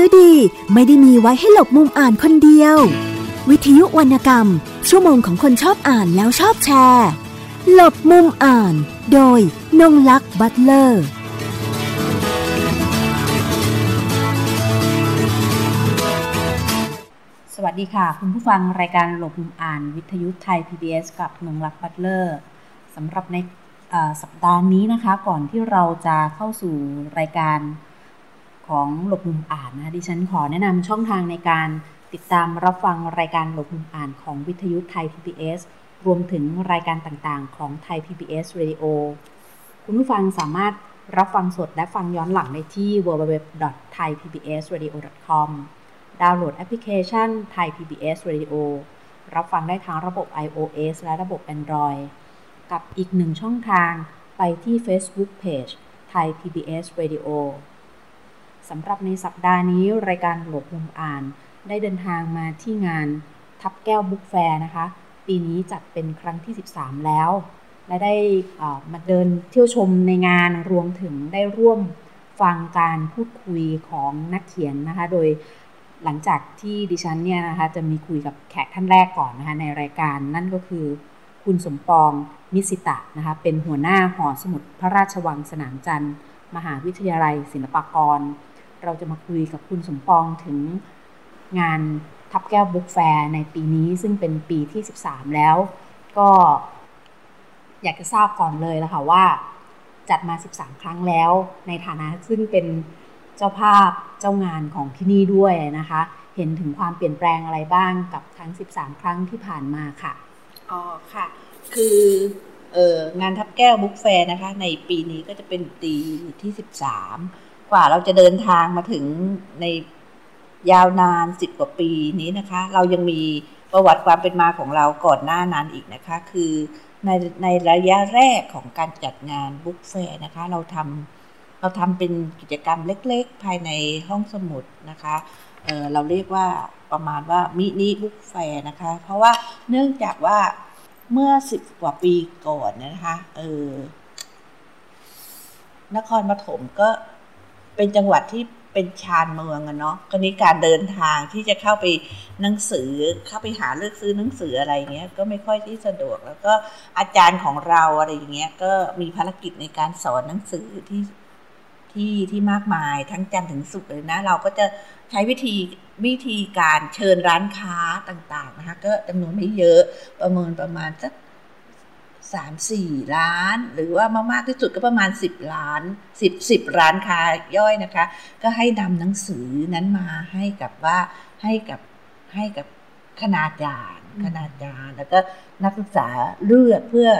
ือดีไม่ได้มีไว้ให้หลบมุมอ่านคนเดียว วิทยุวรรณกรรม ชั่วโมงของคนชอบอ่านแล้วชอบแชร์ หลบมุมอ่าน โดยนงลักษ์บัตเลอร์สวัสดีค่ะ คุณผู้ฟังรายการหลบมุมอ่านวิทยุไทย PBS กับนงลักษ์บัตเลอร์สำหรับในสัปดาห์นี้นะคะ ก่อนที่เราจะเข้าสู่รายการ ของหลบมุมอ่านนะดิฉันขอแนะนำช่องทางในการติดตามรับฟังรายการหลบมุมอ่านของวิทยุไทย PBS รวมถึงรายการต่างๆ ของไทย PBS Radio คุณผู้ฟังสามารถรับฟังสดและฟังย้อนหลังได้ที่ www.thaipbsradio.com ดาวน์โหลดแอปพลิเคชัน Thai PBS Radio รับฟังได้ทั้งระบบ iOS และระบบ Android กับอีกหนึ่งช่องทางไปที่ Facebook Page Thai PBS Radio สำหรับในสัปดาห์นี้รายการหลบมุมอ่าน ได้เดินทางมาที่งานทับแก้วบุ๊กแฟร์นะคะ ปีนี้จัดเป็นครั้งที่ 13 แล้ว และได้มาเดินเที่ยวชมในงานรวมถึงได้ร่วมฟังการพูดคุยของนักเขียนนะคะ โดยหลังจากที่ดิฉันเนี่ยนะคะจะมีคุยกับแขกท่านแรกก่อนนะคะในรายการนั่นก็คือ คุณสมปองมิสิตะนะคะเป็นหัวหน้าหอสมุดพระราชวังสนามจันทร์ มหาวิทยาลัยศิลปากร เราจะมาคุยกับคุณสมปองถึงงานทับแก้วบุ๊กแฟร์ในปีนี้ซึ่งเป็นปีที่ 13 แล้ว ก็อยากจะทราบก่อนเลยนะคะว่า จัดมา 13 ครั้งแล้ว ในฐานะซึ่งเป็นเจ้าภาพเจ้างานของที่นี่ด้วยนะคะ เห็นถึงความเปลี่ยนแปลงอะไรบ้างกับทั้ง 13 ครั้งที่ผ่านมาค่ะอ๋อค่ะ คืออองานทับแก้ว Book Fair นะคะ ในปีนี้ก็จะเป็นปีที่ 13 กว่าเราจะเดินทางมาถึงในยาวนานสิบกว่าปีนี้นะคะ เรายังมีประวัติความเป็นมาของเราก่อนหน้านั้นอีกนะคะ คือในในระยะแรกของการจัดงาน Book Fair นะคะ เราทำเราทำเป็นกิจกรรมเล็กๆ ภายในห้องสมุดนะคะเเราเรียกว่าประมาณว่ามินิบุ๊กแฟร์นะคะ เพราะว่าเนื่องจากว่าเมื่อสิบกว่าปีก่อนนะคะ เออนครปฐมก็ เป็นจังหวัดที่เป็นชานเมืองอะเนาะก็นี้การเดินทางที่จะเข้าไปหนังสือเข้าไปหาเลือกซื้อหนังสืออะไรเงี้ยก็ไม่ค่อยที่สะดวก แล้วก็อาจารย์ของเราอะไรอย่างเงี้ยก็มีภารกิจในการสอนหนังสือที่ที่ที่มากมายทั้งจันทร์ถึงศุกร์เลยนะ เราก็จะใช้วิธีวิธีการเชิญร้านค้าต่างๆนะคะก็จำนวนไม่เยอะประเมินประมาณสัก สามสี่ล้าน หรือว่ามากๆที่สุดก็ประมาณสิบล้านสิบสิบร้านค้าย่อยนะคะ ก็ให้นำหนังสือนั้นมาให้กับว่าให้กับให้กับคณาจารย์คณาจารย์ แล้วก็นักศึกษาเลือกเพื่อ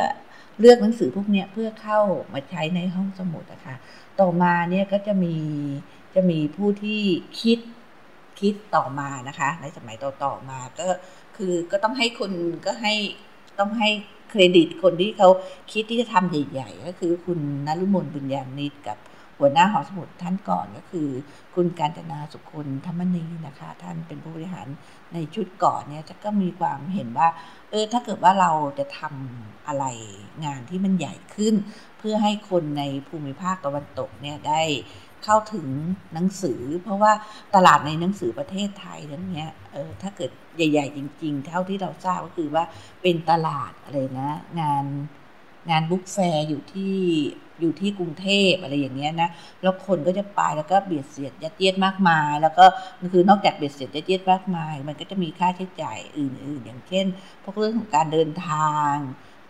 เลือกหนังสือพวกนี้เพื่อเข้ามาใช้ในห้องสมุดนะคะต่อมาเนี่ยก็จะมีจะมีผู้ที่คิดคิดต่อมานะคะ ในสมัยต่อๆมาก็คือก็ต้องให้คนก็ให้ ต้องให้เครดิตคนที่เขาคิดที่จะทำใหญ่ ๆ ก็คือคุณนรุมนบุญญาณิตกับหัวหน้าหอสมุดท่านก่อนก็คือ คุณการจนาสุคนธรรมนีนะคะ ท่านเป็นผู้บริหารในชุดก่อนเนี่ยก็มีความเห็นว่า เออถ้าเกิดว่าเราจะทำอะไรงานที่มันใหญ่ขึ้น เพื่อให้คนในภูมิภาคตะวันตกเนี่ยได้ เข้าถึงหนังสือ เพราะว่าตลาดในหนังสือประเทศไทยนั้นเนี้ยเออถ้าเกิดใหญ่ ๆ จริง ๆ เท่าที่เราทราบก็คือว่าเป็นตลาดอะไรนะ งานงานบุ๊กแฟร์อยู่ที่อยู่ที่กรุงเทพอะไรอย่างเงี้ยนะ แล้วคนก็จะไปแล้วก็เบียดเสียดยัดเยียดมากมาย แล้วก็คือนอกจากเบียดเสียดยัดเยียดมากมาย มันก็จะมีค่าใช้จ่ายอื่น ๆ อย่างเช่น พวกเรื่องของการเดินทาง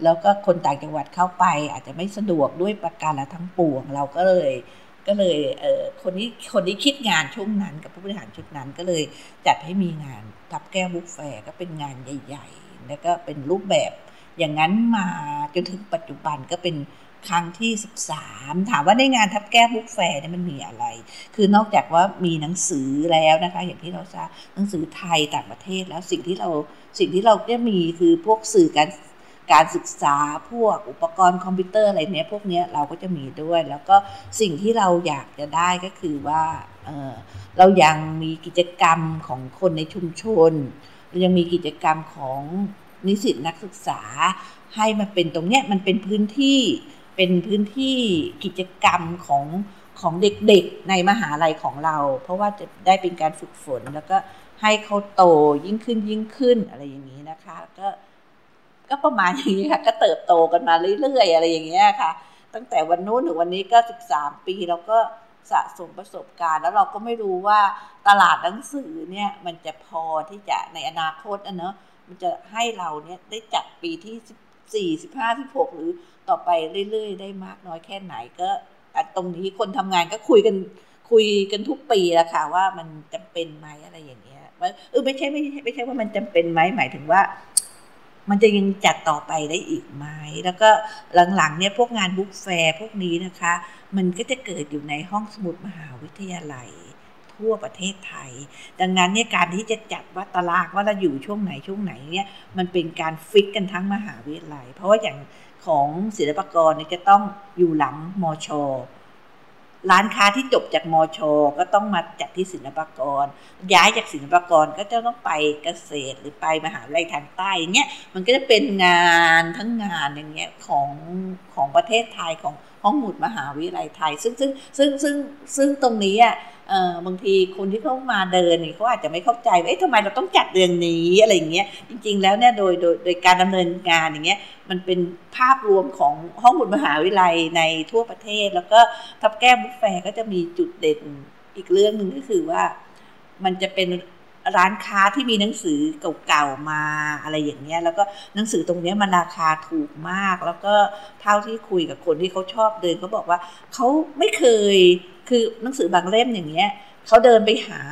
แล้วก็คนต่างจังหวัดเข้าไป อาจจะไม่สะดวกด้วยประการละทั้งปวง เราก็เลย ก็เลยเออคนที่คนที่คิดงานช่วงนั้น กับผู้บริหารชุดนั้นก็เลยจัดให้มีงานทับแก้ว Book Fair ก็เป็นงานใหญ่ ๆ แล้วก็เป็นรูปแบบ อย่างนั้นมาจนถึงปัจจุบันก็เป็นครั้งที่ 13 ถามว่าในงานทับแก้ว Book Fair เนี่ยมันมีอะไร คือนอกจากว่ามีหนังสือแล้วนะคะ อย่างที่เราทราบหนังสือไทยต่างประเทศแล้วสิ่งที่เราสิ่งที่เราได้มีคือพวกสื่อการ การศึกษาพวกอุปกรณ์คอมพิวเตอร์อะไรเนี้ยพวกเนี้ยเราก็จะมีด้วย แล้วก็สิ่งที่เราอยากจะได้ก็คือว่าเเรายังมีกิจกรรมของคนในชุมชนเรายังมีกิจกรรมของนิสิตนักศึกษา ให้มันเป็นตรงเนี้ยมันเป็นพื้นที่เป็นพื้นที่กิจกรรมของของเด็กๆในมหาลัยของเรา เพราะว่าจะได้เป็นการฝึกฝนแล้วก็ให้เขาโตยิ่งขึ้นยิ่งขึ้นอะไรอย่างนี้นะคะก็ ก็ประมาณอย่างนี้ค่ะก็เติบโตกันมาเรื่อยๆอะไรอย่างเงี้ยค่ะ ตั้งแต่วันนู้นถึงวันนี้ก็สิบสามปีเราก็สะสมประสบการณ์แล้วเราก็ไม่รู้ว่าตลาดหนังสือเนี่ยมันจะพอที่จะในอนาคตอะเนอะมันจะให้เราเนี่ยได้จัดปีที่สิบสี่สิบห้าสิบหกหรือต่อไปเรื่อยๆ ได้มากน้อยแค่ไหนก็ตรงนี้คนทำงานก็คุยกันคุยกันทุกปีแล้วค่ะว่ามันจำเป็นไหมอะไรอย่างเงี้ยเออไม่ใช่ไม่ใช่ไม่ใช่ว่ามันจำเป็นไหมหมายถึงว่า มันจะยังจัดต่อไปได้อีกไหมแล้วก็หลังๆเนี่ยพวกงานบุ๊กแฟร์พวกนี้นะคะ มันก็จะเกิดอยู่ในห้องสมุดมหาวิทยาลัย ทั่วประเทศไทย ดังนั้นเนี่ยการที่จะจัดว่าตารางว่าเราอยู่ช่วงไหนช่วงไหนเนี่ยมันเป็นการฟิกกันทั้งมหาวิทยาลัย เพราะว่าอย่างของศิลปากรเนี่ยจะต้องอยู่หลังมอชอ ร้านค้าที่จบจากมอชอก็ต้องมาจัดที่ศิลปากร ย้ายจากศิลปากรก็จะต้องไปเกษตรหรือไปมหาวิทยาลัยทางใต้อย่างเงี้ยมันก็จะเป็นงานทั้งงานอย่างเงี้ยของของประเทศไทยของห้องหมุดมหาวิทยาลัยไทย ซึ่งซึ่งซึ่งซึ่งซึ่งตรงนี้อะ เออบางทีคนที่เขามาเดินนี่เขาอาจจะไม่เข้าใจว่าเอ๊ะทำไมเราต้องจัดเดือนนี้อะไรอย่างเงี้ยจริง ๆ แล้วเนี่ยโดยโดยโดยการดำเนินงานอย่างเงี้ยมันเป็นภาพรวมของห้องบุญมหาวิทยาลัยในทั่วประเทศ แล้วก็ทับแก้มบุฟเฟ่ก็จะมีจุดเด่นอีกเรื่องหนึ่งก็คือว่า มันจะเป็นร้านค้าที่มีหนังสือเก่าๆมาอะไรอย่างเงี้ย แล้วก็หนังสือตรงเนี้ยมันราคาถูกมาก แล้วก็เท่าที่คุยกับคนที่เขาชอบเดินเขาบอกว่าเขาไม่เคย คือหนังสือบางเล่มอย่างเงี้ยเขาเดินไปหา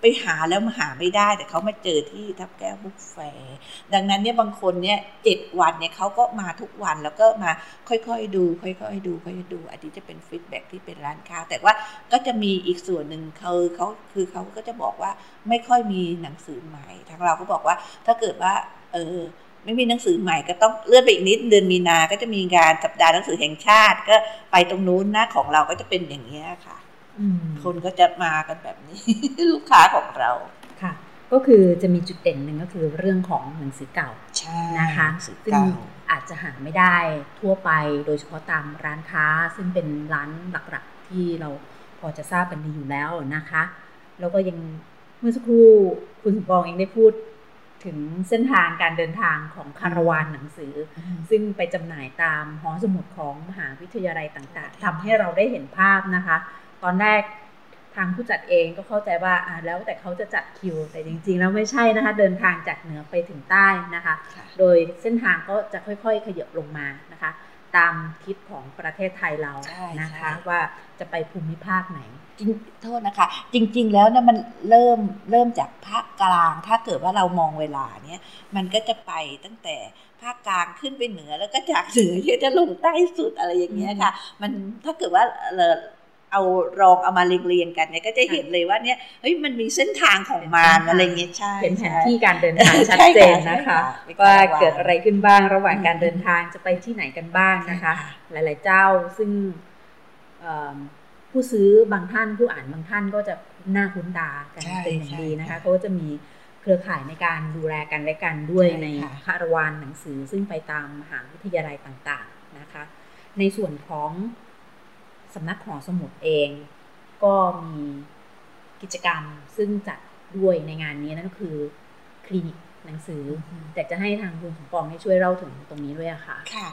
ไปหาแล้วมาหาไม่ได้ แต่เขามาเจอที่ทับแก้วบุกแฟดังนั้นเนี่ยบางคนเนี่ยเจ็ดวันเนี่ยเขาก็มาทุกวันแล้วก็มาค่อยๆดู ค่อยๆดูค่อยๆดู อันนี้จะเป็นฟีดแบ็ที่เป็นร้านค้า แต่ว่าก็จะมีอีกส่วนหนึ่งเขาเขาคือเขาก็จะบอกว่าไม่ค่อยมีหนังสือใหม่ทางเราก็บอกว่าถ้าเกิดว่า เออ ไม่มีหนังสือใหม่ก็ต้องเลื่อนไปอีกนิดเดือนมีนาก็จะมีงานสัปดาห์หนังสือแห่งชาติ ก็ไปตรงนู้นนะของเราก็จะเป็นอย่างนี้ค่ะคนก็จะมากันแบบนี้ ลูกค้าของเราค่ะ ก็คือจะมีจุดเด่นหนึ่งก็คือเรื่องของหนังสือเก่านะคะซึ่งอาจจะหาไม่ได้ทั่วไปโดยเฉพาะตามร้านค้า ซึ่งเป็นร้านหลักๆ ที่เราพอจะทราบกันดีอยู่แล้วนะคะ แล้วก็ยังเมื่อสักครู่คุณสมปองเองได้พูด ถึงเส้นทางการเดินทางของคาราวานหนังสือ ซึ่งไปจำหน่ายตามหอสมุดของมหาวิทยาลัยต่างๆทำให้เราได้เห็นภาพนะคะ ตอนแรกทางผู้จัดเองก็เข้าใจว่าอ่าแล้วแต่เขาจะจัดคิว แต่จริงๆ แล้วไม่ใช่นะคะ เดินทางจากเหนือไปถึงใต้นะคะ โดยเส้นทางก็จะค่อยๆ ขยับลงมานะคะ ตามทิศของประเทศไทยเรานะคะ ว่าจะไปภูมิภาคไหน จริงโทษนะคะ จริง ๆ แล้วนะมันเริ่มเริ่มจากภาคกลาง ถ้าเกิดว่าเรามองเวลาเนี้ยมันก็จะไปตั้งแต่ภาคกลางขึ้นไปเหนือแล้วก็จากเหนือจะลงใต้สุดอะไรอย่างเงี้ยค่ะ มันถ้าเกิดว่าเอารองเอามาเรียงๆกันเนี่ยก็จะเห็นเลยว่าเนี่ยเฮ้ยมันมีเส้นทางของมันอะไรเงี้ยใช่เป็นแผนที่การเดินทางชัดเจนนะคะว่าเกิดอะไรขึ้นบ้างระหว่างการเดินทางจะไปที่ไหนกันบ้างนะคะ หลายๆเจ้าซึ่ง ผู้ซื้อบางท่านผู้อ่านบางท่านก็จะหน้าคุ้นตากันเป็นอย่างดีนะคะเขาก็จะมีเครือข่ายในการดูแลกันและกันด้วยในคารวานหนังสือซึ่งไปตามมหาวิทยาลัยต่างๆนะคะ ในส่วนของสำนักหอสมุดเอง ก็มีกิจกรรมซึ่งจัดด้วยในงานนี้นั่นก็คือคลินิกหนังสือแต่จะให้ทางคุณสมปองให้ช่วยเล่าถึงตรงนี้ด้วยอะค่ะ ค่ะ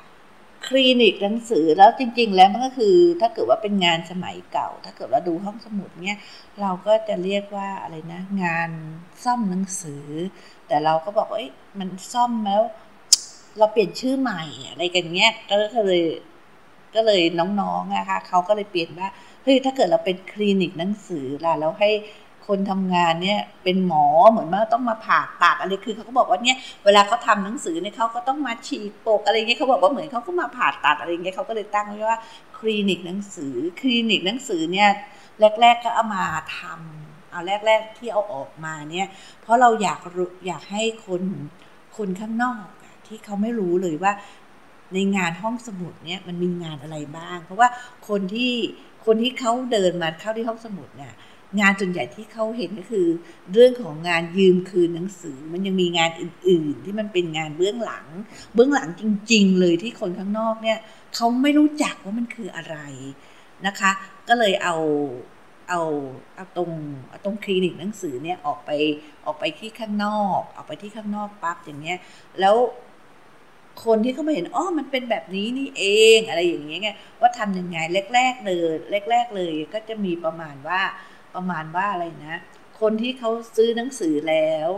คลินิกหนังสือแล้วจริง ๆ แล้วมันก็คือ ถ้าเกิดว่าเป็นงานสมัยเก่า ถ้าเกิดว่าดูห้องสมุดเนี่ยเราก็จะเรียกว่าอะไรนะ งานซ่อมหนังสือ แต่เราก็บอกว่ามันซ่อมแล้ว เราเปลี่ยนชื่อใหม่อะไรกันเงี้ยก็เลยก็เลยน้องๆนะคะเขาก็เลยเปลี่ยนว่าเฮ้ยถ้าเกิดเราเป็นคลินิกหนังสือล่ะแล้วให้ คนทำงานเนี่ยเป็นหมอเหมือนว่าต้องมาผ่าตัดอะไรคือเขาก็บอกว่าเนี่ยเวลาเขาทาหนังสือเนี่ยเขาก็ต้องมาฉีดปกอะไรเงี้ยเขาบอกว่าเหมือนเขาก็มาผ่าตัดอะไรเงี้ยเขาก็เลยตั้งไว้ว่าคลินิกหนังสือคลินิกหนังสือเนี่ยแรก ๆก็เอามาทำเอาแรก ๆที่เอาออกมาเนี่ยเพราะเราอยากอยากให้คนคนข้างนอกที่เขาไม่รู้เลยว่าในงานห้องสมุดเนี่ยมันมีงานอะไรบ้าง เพราะว่าคนที่คนที่เขาเดินมาเข้าที่ห้องสมุดเนี่ย งานส่วนใหญ่ที่เขาเห็นก็คือ เรื่องของงานยืมคืนหนังสือ มันยังมีงานอื่น ๆ ที่มันเป็นงานเบื้องหลัง เบื้องหลังจริง ๆ เลยที่คนข้างนอกเนี่ยเขาไม่รู้จักว่ามันคืออะไรนะคะ ก็เลยเอาเอาเอาตรงเอาตรงคลินิกหนังสือเนี่ยออกไปออกไปที่ข้างนอก ออกไปที่ข้างนอกปั๊บอย่างเงี้ยแล้วคนที่เขามาเห็นอ๋อมันเป็นแบบนี้นี่เองอะไรอย่างเงี้ยไงว่าทำยังไงแรก ๆเลยแรก ๆ เลยก็จะมีประมาณว่า ประมาณว่าอะไรนะ คนที่เขาซื้อหนังสือแล้ว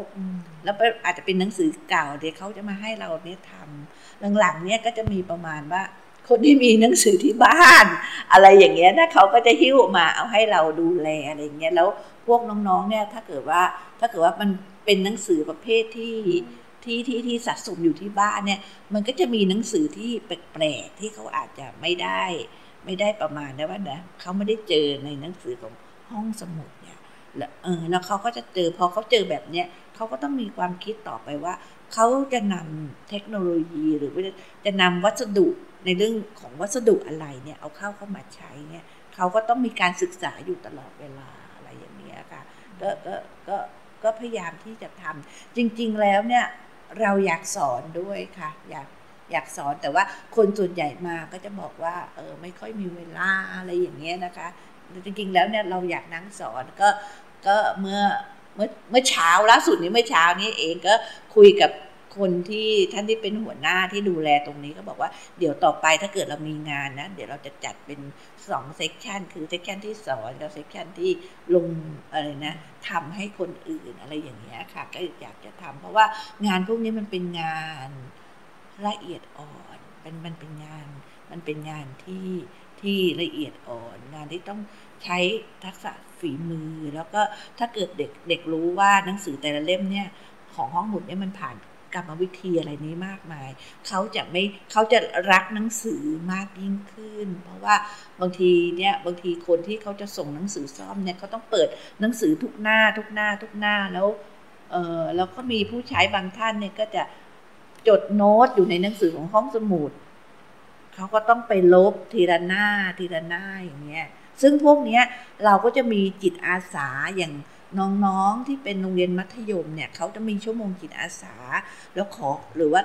แล้วอาจจะเป็นหนังสือเก่าเดี๋ยวเขาจะมาให้เราเนี่ยทำหลังๆเนี่ยก็จะมีประมาณว่า คนที่มีหนังสือที่บ้าน อะไรอย่างเงี้ยนะเขาก็จะหิ้วมาเอาให้เราดูแลอะไรเงี้ยแล้วพวกน้องๆเนี่ยถ้าเกิดว่าถ้าเกิดว่ามันเป็นหนังสือประเภทที่ที่ที่ที่สะสมอยู่ที่บ้านเนี่ย มันก็จะมีหนังสือที่แปลกๆที่เขาอาจจะไม่ได้ ไม่ได้ประมาณนะว่านะเขาไม่ได้เจอในหนังสือของ ห้องสมุดเนี่ยแล้วเออแล้วเขาก็จะเจอพอเขาเจอแบบเนี้ยเขาก็ต้องมีความคิดต่อไปว่าเขาจะนำเทคโนโลยีหรือว่าจะนำวัสดุในเรื่องของวัสดุอะไรเนี่ยเอาเข้าเข้ามาใช้เนี่ยเขาก็ต้องมีการศึกษาอยู่ตลอดเวลาอะไรอย่างเงี้ยค่ะก็ก็ก็ก็พยายามที่จะทำจริง ๆ แล้วเนี่ยเราอยากสอนด้วยค่ะ อยากอยากสอนแต่ว่าคนส่วนใหญ่มาก็จะบอกว่าเออไม่ค่อยมีเวลาอะไรอย่างเงี้ยนะคะ จริงๆ แล้วเนี่ยเราอยากนั่งสอนก็ก็เมื่อเมื่อเมื่อเช้าล่าสุดนี้เมื่อเช้านี้เองก็คุยกับคนที่ท่านที่เป็นหัวหน้าที่ดูแลตรงนี้ก็บอกว่าเดี๋ยวต่อไปถ้าเกิดเรามีงานนะ เดี๋ยวเราจะจัดเป็นสอง section คือ section ที่สอนกับ section ที่ลงอะไรนะทำให้คนอื่นอะไรอย่างเงี้ยค่ะ ก็อยากจะทำเพราะว่างานพวกนี้มันเป็นงาน ละเอียดอ่อนเป็นมันเป็นงาน มันเป็นงานที่ที่ละเอียดอ่อนงานที่ต้องใช้ทักษะฝีมือ แล้วก็ถ้าเกิดเด็กเด็กรู้ว่าหนังสือแต่ละเล่มเนี่ยของห้องหมุดเนี่ยมันผ่านกรรมวิธีอะไรนี้มากมาย เขาจะไม่เขาจะรักหนังสือมากยิ่งขึ้น เพราะว่าบางทีเนี่ยบางทีคนที่เขาจะส่งหนังสือซ่อมเนี่ยเขาต้องเปิดหนังสือทุกหน้าทุกหน้าทุกหน้าแล้วเออแล้วก็มีผู้ใช้บางท่านเนี่ยก็จะ จดโน้ตอยู่ในหนังสือของห้องสมุดเขาก็ต้องไปลบทีละหน้าทีละหน้าอย่างเงี้ยซึ่งพวกเนี้ยเราก็จะมีจิตอาสาอย่างน้องๆที่เป็นโรงเรียนมัธยมเนี่ยเขาจะมีชั่วโมงจิตอาสา แล้วขอหรือว่า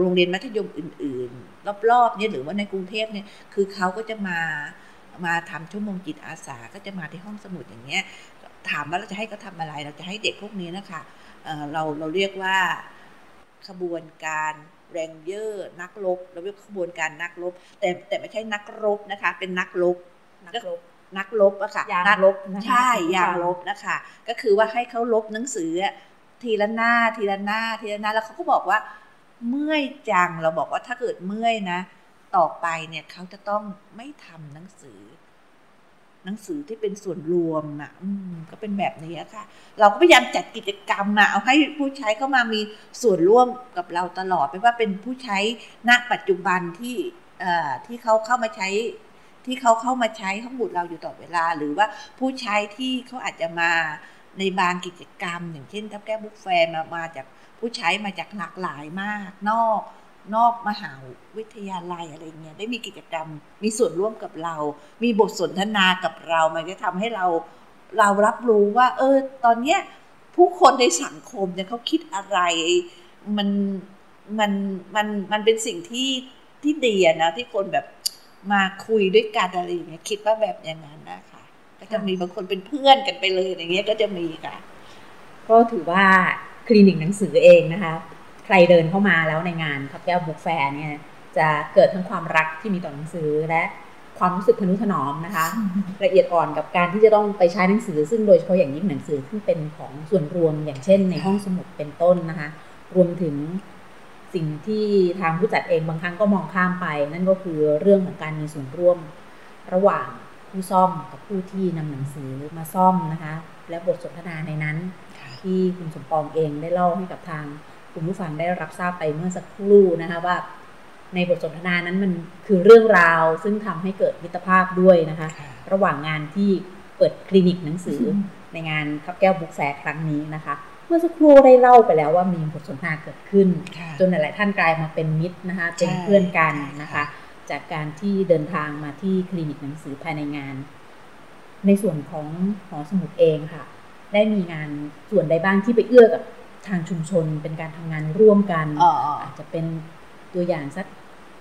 โรงเรียนมัธยมอื่น ๆ รอบๆเนี่ยหรือว่าในกรุงเทพเนี่ยคือเขาก็จะมามาทำชั่วโมงจิตอาสาก็จะมาที่ห้องสมุดอย่างเงี้ยถามว่าเราจะให้เขาทาอะไร เราจะให้เด็กพวกนี้นะคะเราเราเรียกว่า ขบวนการแรงเยอร์ นักรบเราเรียกขบวนการนักรบ แต่แต่ไม่ใช่นักรบนะคะ เป็นนักรบนักรบนักลบอะค่ะยางลบใช่ยางลบนะคะ ก็คือว่าให้เขาลบหนังสือทีละหน้าทีละหน้าทีละหน้าแล้วเขาก็บอกว่า เมื่อยจังเราบอกว่าถ้าเกิดเมื่อยนะ ต่อไปเนี่ยเขาจะต้องไม่ทำหนังสือ หนังสือที่เป็นส่วนรวมอะอืมก็เป็นแบบนี้ค่ะ เราก็พยายามจัดกิจกรรมอะเอาให้ผู้ใช้เข้ามามีส่วนร่วมกับเราตลอดไม่ว่าเป็นผู้ใช้ณปัจจุบันที่เอ่อที่เขาเข้ามาใช้ที่เขาเข้ามาใช้ห้องบุตรเราอยู่ตลอดเวลา หรือว่าผู้ใช้ที่เขาอาจจะมาในบางกิจกรรม อย่างเช่นทับแก้บุกแฟร์มามาจากผู้ใช้มาจากหลากหลายมากนอก นอกมหาวิทยาลัยอะไรเงี้ยได้มีกิจกรรม มีส่วนร่วมกับเรา มีบทสนทนากับเรา มันจะทำให้เราเรารับรู้ว่า เออ ตอนเนี้ยผู้คนในสังคมเนี่ยเขาคิดอะไร มันมันมันมันเป็นสิ่งที่ที่ดีนะที่คนแบบมาคุยด้วยกันอะไรอย่างเงี้ยคิดว่าแบบอย่างนั้นนะคะก็จะมีบางคนเป็นเพื่อนกันไปเลยอย่างเงี้ยก็จะมีค่ะ ก็ถือว่าคลินิกหนังสือเองนะคะ ใครเดินเข้ามาแล้วในงานคับแก้วบุ๊กแฟร์เนี่ยจะเกิดทั้งความรักที่มีต่อหนังสือและความรู้สึกทนุถนอมนะคะ ละเอียดอ่อนกับการที่จะต้องไปใช้หนังสือ ซึ่งโดยเฉพาะอย่างยิ่งหนังสือซึ่งเป็นของส่วนรวมอย่างเช่น ในห้องสมุดเป็นต้นนะคะ รวมถึงสิ่งที่ทางผู้จัดเองบางครั้งก็มองข้ามไป นั่นก็คือเรื่องของการมีส่วนร่วมระหว่างผู้ซ่อมกับผู้ที่นำหนังสือมาซ่อมนะคะ และบทสนทนาในนั้น ที่คุณสมปองเองได้เล่าให้กับทาง คุณผู้ฟังได้รับทราบไปเมื่อสักครู่นะคะว่าในบทสนทนานั้นมันคือเรื่องราวซึ่งทำให้เกิดมิตรภาพด้วยนะคะ ระหว่างงานที่เปิดคลินิกหนังสือในงานคับแก้วบุ๊กแฟร์ครั้งนี้นะคะ เมื่อสักครู่ได้เล่าไปแล้วว่ามีบทสนทนาเกิดขึ้น จนหลาย ๆ ท่านกลายมาเป็นมิตรนะคะเป็นเพื่อนกันนะคะ จากการที่เดินทางมาที่คลินิกหนังสือภายในงาน ในส่วนของหอสมุดเองค่ะ ได้มีงานส่วนใดบ้างที่ไปเอื้อกับ ทางชุมชนเป็นการทำงานร่วมกันอาจจะเป็นตัวอย่างสัก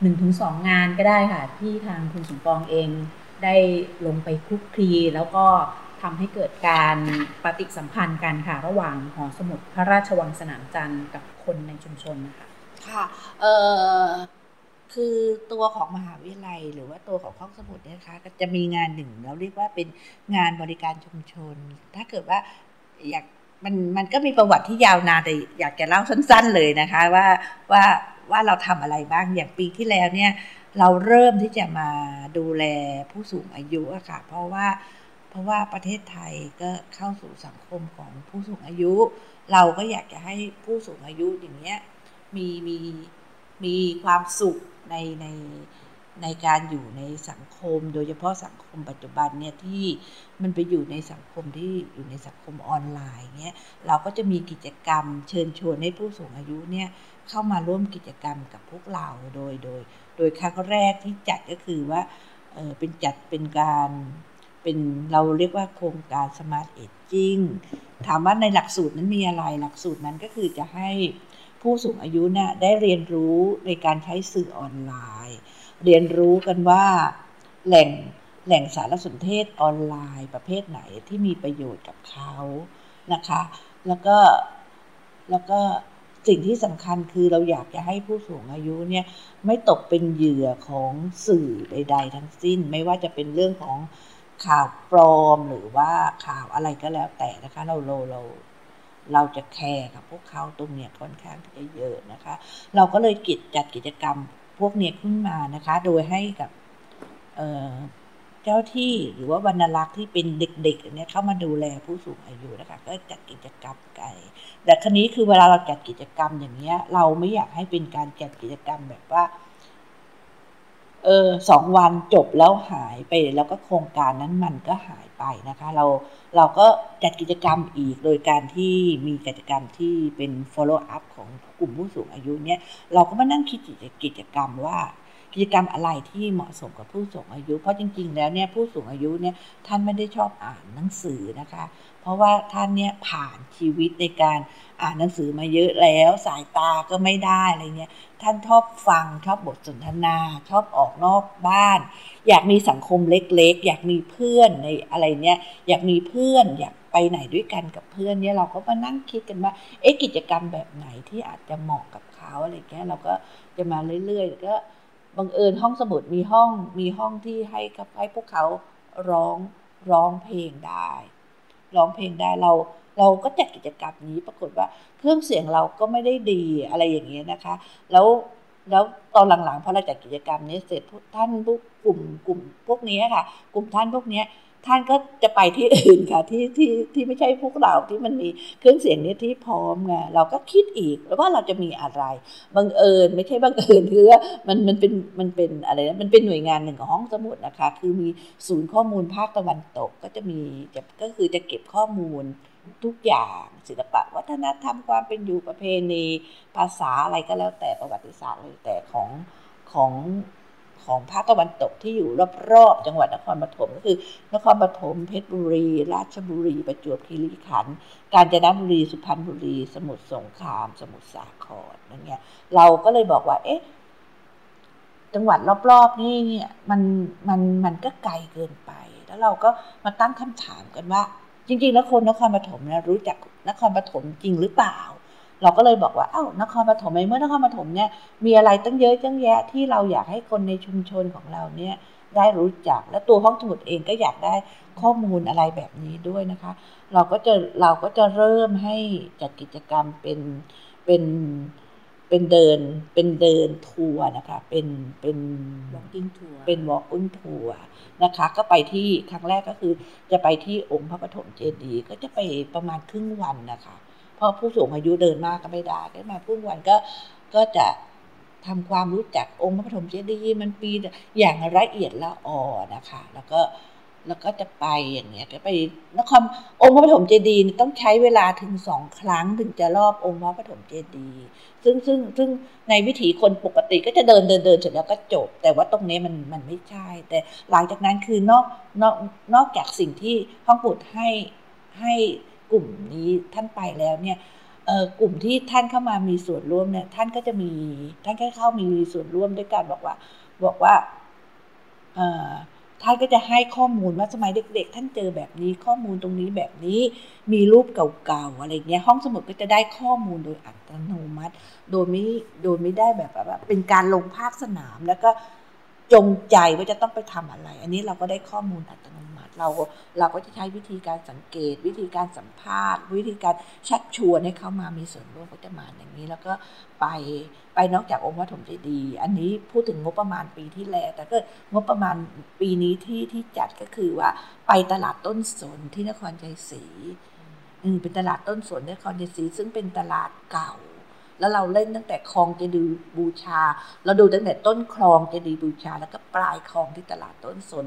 หนึ่งถึงสองงานก็ได้ค่ะ ที่ทางคุณสมปองเองได้ลงไปคลุกคลีแล้วก็ทำให้เกิดการปฏิสัมพันธ์กันค่ะ ระหว่างหอสมุดพระราชวังสนามจันทร์กับคนในชุมชนนะคะค่ะเออคือตัวของมหาวิทยาลัย หรือว่าตัวของห้องสมุดเนี่ยคะก็จะมีงานหนึ่งเราเรียกว่าเป็นงานบริการชุมชน ถ้าเกิดว่าอยาก มันมันก็มีประวัติที่ยาวนานแต่อยากจะเล่าสั้น ๆ เลยนะคะ ว่าว่าว่าเราทำอะไรบ้างอย่างปีที่แล้วเนี่ย เราเริ่มที่จะมาดูแลผู้สูงอายุอะค่ะ เพราะว่าเพราะว่าประเทศไทยก็เข้าสู่สังคมของผู้สูงอายุ เราก็อยากจะให้ผู้สูงอายุอย่างเงี้ยมีมีมีความสุขในใน ในการอยู่ในสังคม โดยเฉพาะสังคมปัจจุบันเนี่ยที่มันไปอยู่ในสังคมที่อยู่ในสังคมออนไลน์เนี่ยเราก็จะมีกิจกรรม เชิญชวนให้ผู้สูงอายุเนี่ยเข้ามาร่วมกิจกรรมกับพวกเราโดยโดย โดยครั้งแรกที่จัดก็คือว่าเออเป็นจัดเป็นการเป็นเราเรียกว่าโครงการสมาร์ทเอจจิ้งถามว่าในหลักสูตรนั้นมีอะไรหลักสูตรนั้นก็คือจะให้ผู้สูงอายุเนี่ยได้เรียนรู้ในการใช้สื่อออนไลน์ เรียนรู้กันว่าแหล่งแหล่งสารสนเทศออนไลน์ประเภทไหนที่มีประโยชน์กับเขานะคะ แล้วก็แล้วก็สิ่งที่สำคัญคือเราอยากจะให้ผู้สูงอายุเนี่ยไม่ตกเป็นเหยื่อของสื่อใด ๆ ทั้งสิ้น ไม่ว่าจะเป็นเรื่องของข่าวปลอมหรือว่าข่าวอะไรก็แล้วแต่นะคะ เราเราเราเราจะแคร์กับพวกเขาตรงเนี้ยค่อนข้างที่จะเยอะนะคะ เราก็เลยกิจจัดกิจกรรม พวกเนี้ยขึ้นมานะคะ โดยให้กับเจ้าที่หรือว่าบรรลักษ์ที่เป็นเด็กๆเนี่ยเข้ามาดูแลผู้สูงอายุนะคะ ก็จัดกิจกรรมไก่แต่ครั้นี้คือเวลาเราจัดกิจกรรมอย่างเงี้ย เราไม่อยากให้เป็นการจัดกิจกรรมแบบว่าเออสองวันจบแล้วหายไปแล้วก็โครงการนั้นมันก็หาย ไปนะคะ เราเราก็จัดกิจกรรมอีกโดยการที่มีกิจกรรมที่เป็น follow up ของกลุ่มผู้สูงอายุเนี่ยเราก็มานั่งคิดกิจกรรมว่ากิจกรรมอะไรที่เหมาะสมกับผู้สูงอายุ เพราะจริง ๆ แล้วเนี่ยผู้สูงอายุเนี่ยท่านไม่ได้ชอบอ่านหนังสือนะคะ เพราะว่าท่านเนี่ยผ่านชีวิตในการอ่านหนังสือมาเยอะแล้ว สายตาก็ไม่ได้อะไรเงี้ยท่านชอบฟังชอบบทสนทนา ชอบออกนอกบ้าน อยากมีสังคมเล็กๆ อยากมีเพื่อนในอะไรเนี้ยอยากมีเพื่อนอยากไปไหนด้วยกันกับเพื่อนเนี่ยเราก็มานั่งคิดกันว่าเอ๊ะกิจกรรมแบบไหนที่อาจจะเหมาะกับเขาอะไรเงี้ยเราก็จะมาเรื่อยๆก็บังเอิญห้องสมุดมีห้องมีห้องที่ให้กับให้พวกเขาร้องร้องเพลงได้ ร้องเพลงได้เรา เราก็จัดกิจกรรมนี้ปรากฏว่าเครื่องเสียงเราก็ไม่ได้ดีอะไรอย่างเงี้ยนะคะ แล้วแล้วตอนหลังๆพอเราจัดกิจกรรมนี้เสร็จท่านพวกกลุ่มกลุ่มพวกนี้ค่ะ กลุ่มท่านพวกนี้ท่านก็จะไปที่อื่นค่ะที่ที่ที่ไม่ใช่พวกเราที่มันมีเครื่องเสียงนี้ที่พร้อมไงเราก็คิดอีกว่าเราจะมีอะไรบังเอิญไม่ใช่บังเอิญคือว่ามันมันเป็นมันเป็นอะไรนะมันเป็นหน่วยงานหนึ่งของห้องสมุดนะคะ คือมีศูนย์ข้อมูลภาคตะวันตกก็จะมีจะก็คือจะเก็บข้อมูล ทุกอย่างศิลปะ วัฒนธรรมความเป็นอยู่ประเพณีภาษาอะไรก็แล้วแต่ประวัติศาสตร์เลยแต่ของของของภาคตะวันตกที่อยู่รอบๆจังหวัดนครปฐมก็คือนครปฐมเพชรบุรี ราชบุรี ประจวบคีรีขันธ์กาญจนบุรีสุพรรณบุรี สมุทรสงคราม สมุทรสาครนั่นเงี้ยเราก็เลยบอกว่า เอ๊ะจังหวัดรอบๆนี่เนี่ยมันมันมันก็ไกลเกินไป แล้วเราก็มาตั้งคำถามกันว่า จริง ๆ แล้วคนนครปฐมนะรู้จักนครปฐมจริงหรือเปล่า เราก็เลยบอกว่าเอ้านครปฐมในเมื่อนครปฐมเนี่ยมีอะไรตั้งเยอะตั้งแยะที่เราอยากให้คนในชุมชนของเราเนี่ยได้รู้จักและตัวห้องสมุดเองก็อยากได้ข้อมูลอะไรแบบนี้ด้วยนะคะ เราก็จะเราก็จะเริ่มให้จัดกิจกรรมเป็นเป็น เป็นเดินเป็นเดินทัวร์นะคะเป็นเป็น walking tour เป็น walking tour นะคะก็ไปที่ครั้งแรกก็คือจะไปที่องค์พระปฐมเจดีย์ก็จะไปประมาณครึ่งวันนะคะเพราะผู้สูงอายุเดินมากก็ไม่ได้ก็มาพุ่งวันก็ก็จะทำความรู้จักองค์พระปฐมเจดีย์มันปีอย่างละเอียดละอ่อนะคะ แล้วก็ แล้วก็จะไปอย่างเงี้ยก็ไปนครองค์พระปฐมเจดีย์ต้องใช้เวลาถึงสองครั้งถึงจะรอบองค์พระปฐมเจดีย์ซึ่งซึ่งซึ่งในวิถีคนปกติก็จะเดินเดินเดินเสร็จแล้วก็จบ แต่ว่าตรงนี้มันมันไม่ใช่ แต่หลังจากนั้นคือนอกนอกนอกจากสิ่งที่ห้องปุดให้ให้กลุ่มนี้ท่านไปแล้วเนี่ยกลุ่มที่ท่านเข้ามามีส่วนร่วมเนี่ยท่านก็จะมีท่านก็เข้ามีส่วนร่วมด้วยการบอกว่า บอกว่า ท่านก็จะให้ข้อมูลว่าสมัยเด็ก ๆ ท่านเจอแบบนี้ข้อมูลตรงนี้แบบนี้ มีรูปเก่าๆอะไรเงี้ยห้องสมุดก็จะได้ข้อมูลโดยอัตโนมัติ โดยไม่โดยไม่ได้แบบแบบเป็นการลงภาคสนามแล้วก็จงใจว่าจะต้องไปทำอะไร อันนี้เราก็ได้ข้อมูลอัตโนมัติ เราเราก็จะใช้วิธีการสังเกต วิธีการสัมภาษณ์ วิธีการชักชวนให้เขามามีส่วนร่วมก็จะมาอย่างนี้ แล้วก็ไปไปนอกจากองค์วัดถมเจดีย์อันนี้พูดถึงงบประมาณปีที่แล้ว แต่ก็งบประมาณปีนี้ที่ที่จัดก็คือว่าไปตลาดต้นสนที่นครชัยศรีเป็นตลาดต้นสนนครชัยศรีซึ่งเป็นตลาดเก่าแล้วเราเล่นตั้งแต่คลองเจดีย์บูชา เราดูตั้งแต่ต้นคลองเจดีย์บูชา แล้วก็ปลายคลองที่ตลาดต้นสน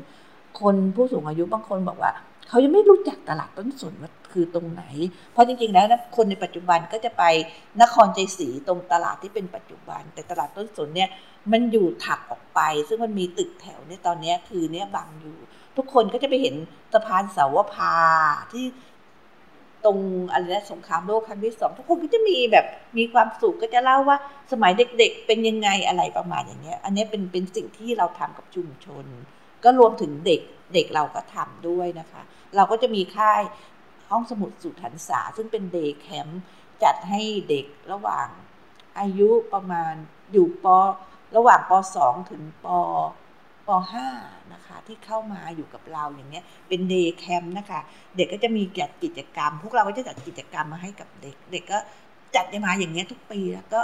คนผู้สูงอายุบางคนบอกว่า เขายังไม่รู้จักตลาดต้นสนว่าคือตรงไหน เพราะจริงๆแล้วนะคนในปัจจุบันก็จะไปนครใจศรีตรงตลาดที่เป็นปัจจุบัน แต่ตลาดต้นสนเนี่ยมันอยู่ถักออกไป ซึ่งมันมีตึกแถวเนี่ยตอนนี้คือเนี่ยบังอยู่ ทุกคนก็จะไปเห็นสะพานเสาวพาที่ตรงอะไรนะสงครามโลกครั้งที่สองทุกคนก็จะมีแบบมีความสุขก็จะเล่าว่าสมัยเด็กๆ เป็นยังไงอะไรประมาณอย่างเงี้ย อันนี้เป็นเป็นสิ่งที่เราทำกับชุมชน ก็รวมถึงเด็กเด็กเราก็ทำด้วยนะคะ เราก็จะมีค่ายห้องสมุดสุทันษา ซึ่งเป็น day camp จัดให้เด็กระหว่างอายุประมาณอยู่ระหว่างป .2 ถึงปป .5 นะคะ ที่เข้ามาอยู่กับเราอย่างเงี้ยเป็น day camp นะคะ เด็กก็จะมีจัดกิจกรรม พวกเราก็จะจัดกิจกรรมมาให้กับเด็ก เด็กก็จัดมาอย่างเงี้ยทุกปีแล้วก็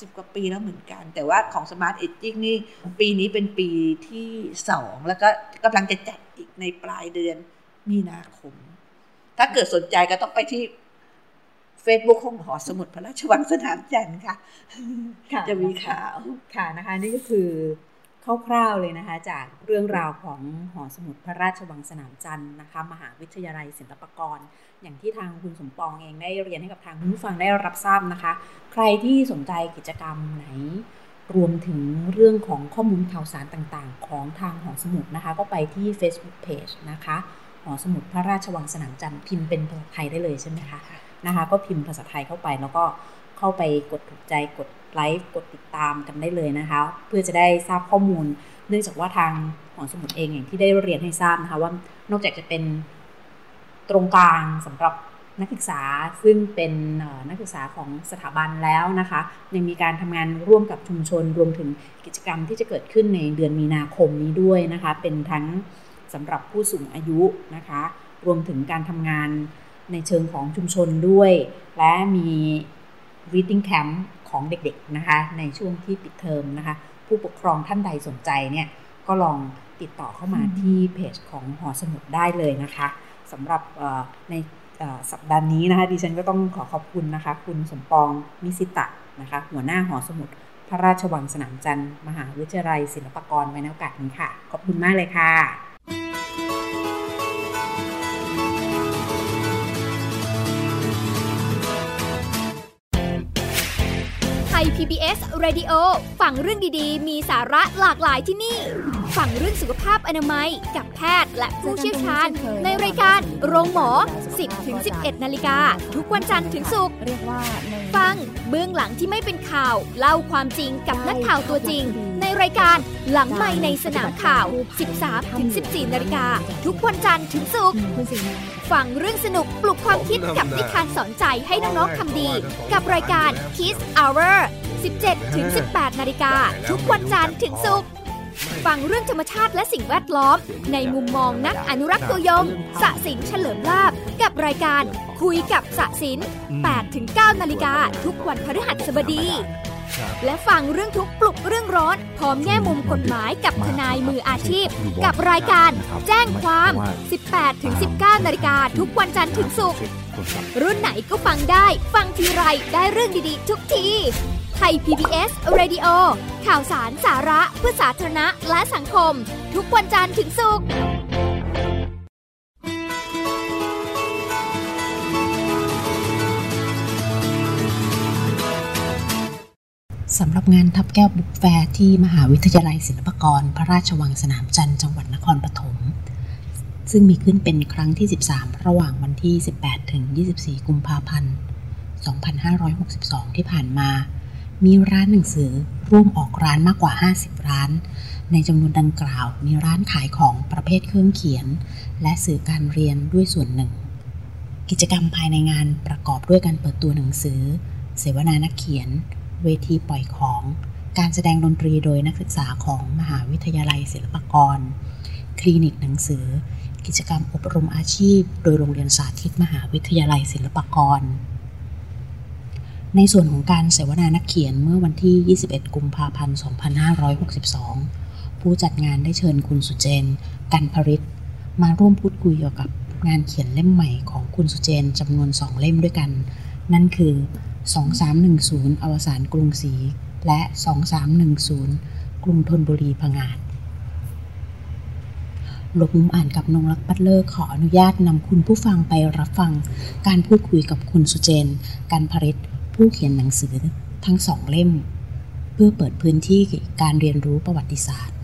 สิบกว่าปีแล้วเหมือนกัน แต่ว่าของ Smart Aging นี่ปีนี้เป็นปีที่สองแล้วก็กำลังจะจัดอีกในปลายเดือนมีนาคม ถ้าเกิดสนใจก็ต้องไปที่ Facebook ของหอสมุดพระราชวังสนามจันทร์ค่ะ จะมีข่าว ค่ะนะคะ นี่ก็คือ คร่าวๆเลยนะคะ จากเรื่องราวของหอสมุดพระราชวังสนามจันทร์นะคะ มหาวิทยาลัยศิลปากร อย่างที่ทางคุณสมปองเองได้เรียนให้กับทางผู้ฟังได้รับทราบนะคะ ใครที่สนใจกิจกรรมไหน รวมถึงเรื่องของข้อมูลข่าวสารต่างๆ ของทางหอสมุดนะคะ ก็ไปที่ Facebook Page นะคะหอสมุดพระราชวังสนามจันทร์พิมพ์เป็นภาษาไทยได้เลยใช่ไหมคะนะคะ ก็พิมพ์ภาษาไทยเข้าไปแล้วก็เข้าไปกดถูกใจกด ไลค์กดติดตามกันได้เลยนะคะ เพื่อจะได้ทราบข้อมูล เนื่องจากว่าทางหองสมุดเองอย่างที่ได้เรียนให้ทราบนะคะว่านอกจากจะเป็นตรงกลางสำหรับนักศึกษาซึ่งเป็นนักศึกษาของสถาบันแล้วนะคะยังมีการทำงานร่วมกับชุมชนรวมถึงกิจกรรมที่จะเกิดขึ้นในเดือนมีนาคมนี้ด้วยนะคะเป็นทั้งสำหรับผู้สูงอายุนะคะรวมถึงการทำงานในเชิงของชุมชนด้วย และมี reading camp ของเด็กๆนะคะ ในช่วงที่ปิดเทอมนะคะ ผู้ปกครองท่านใดสนใจเนี่ยก็ลองติดต่อเข้ามาที่เพจของหอสมุดได้เลยนะคะสำหรับในสัปดาห์นี้นะคะดิฉันก็ต้องขอขอบคุณนะคะ คุณสมปองมิสิตะนะคะ หัวหน้าหอสมุด พระราชวังสนามจันทร์มหาวิทยาลัยศิลปากรไว้ในโอกาสนี้ค่ะ ขอบคุณมากเลยค่ะ ย PBS Radio ฟังเรื่องดีๆ มีสาระหลากหลายที่นี่ ฟังเรื่องสุขภาพอนามัย กับแพทย์และผู้เชี่ยวชาญ ในรายการโรงหมอ 10ถึง11 นาฬิกา ทุกวันจันทร์ถึงศุกร์ฟังเบื้องหลังที่ไม่เป็นข่าว เล่าความจริงกับนักข่าวตัวจริง ในรายการหลังไม่ในสนามข่าว 13ถึง14 นาฬิกา ทุกวันจันทร์ถึงศุกร์ฟังเรื่องสนุกปลุกความคิดกับนิทานสอนใจให้น้องๆทำดี กับรายการ Kiss Hour 17ถึง18 นาฬิกา ทุกวันจันทร์ถึงศุกร์ฟังเรื่องธรรมชาติและสิ่งแวดล้อม ในมุมมองนักอนุรักษ์ตัวยง สะสินเฉลิมลาบ กับรายการคุยกับสะสิน8-9 นาฬิกา ทุกวันพฤหัสบดี และฟังเรื่องทุกปลุกเรื่องร้อน พร้อมแง่มุมกฎหมายกับทนายมืออาชีพ กับรายการแจ้งความ 18ถึง19 นาฬิกาทุกวันจันทร์ถึงศุกร์รุ่นไหนก็ฟังได้ ฟังทีไรได้เรื่องดีๆ ทุกทีไทย PBS Radio ข่าวสารสาระเพื่อสาธารณะและสังคม ทุกวันจันทร์ถึงศุกร์ สำหรับงานทับแก้วบุกแฟร์ที่มหาวิทยาลัยศิลปากร พระราชวังสนามจันทร์จังหวัดนครปฐมซึ่งมีขึ้นเป็นครั้งที่ 13 ระหว่างวันที่ 18 ถึง 24 กุมภาพันธ์ 2562 ที่ผ่านมา มีร้านหนังสือร่วมออกร้านมากกว่า 50 ร้าน ในจำนวนดังกล่าว มีร้านขายของประเภทเครื่องเขียน และสื่อการเรียนด้วยส่วนหนึ่ง กิจกรรมภายในงานประกอบด้วยการเปิดตัวหนังสือ เสวนานักเขียน เวทีปล่อยของการแสดงดนตรีโดยนักศึกษาของมหาวิทยาลัยศิลปากร คลินิกหนังสือ กิจกรรมอบรมอาชีพ โดยโรงเรียนสาธิตมหาวิทยาลัยศิลปากร ในส่วนของการเสวนานักเขียนเมื่อวันที่ 21 กุมภาพันธ์ 2562 ผู้จัดงานได้เชิญคุณสุเจน กันพริตมาร่วมพูดคุยเกี่ยวกับงานเขียนเล่มใหม่ของคุณสุเจนจำนวนสองเล่มด้วยกัน นั่นคือ 2310 อวสานกรุงศรี และ 2310 กรุงธนบุรีพงาดหลบมุมอ่านกับนงรักปัตเลอร์ขออนุญาตนำคุณผู้ฟังไปรับฟัง การพูดคุยกับคุณสุเจนกันพริตผู้เขียนหนังสือทั้งสองเล่ม เพื่อเปิดพื้นที่การเรียนรู้ประวัติศาสตร์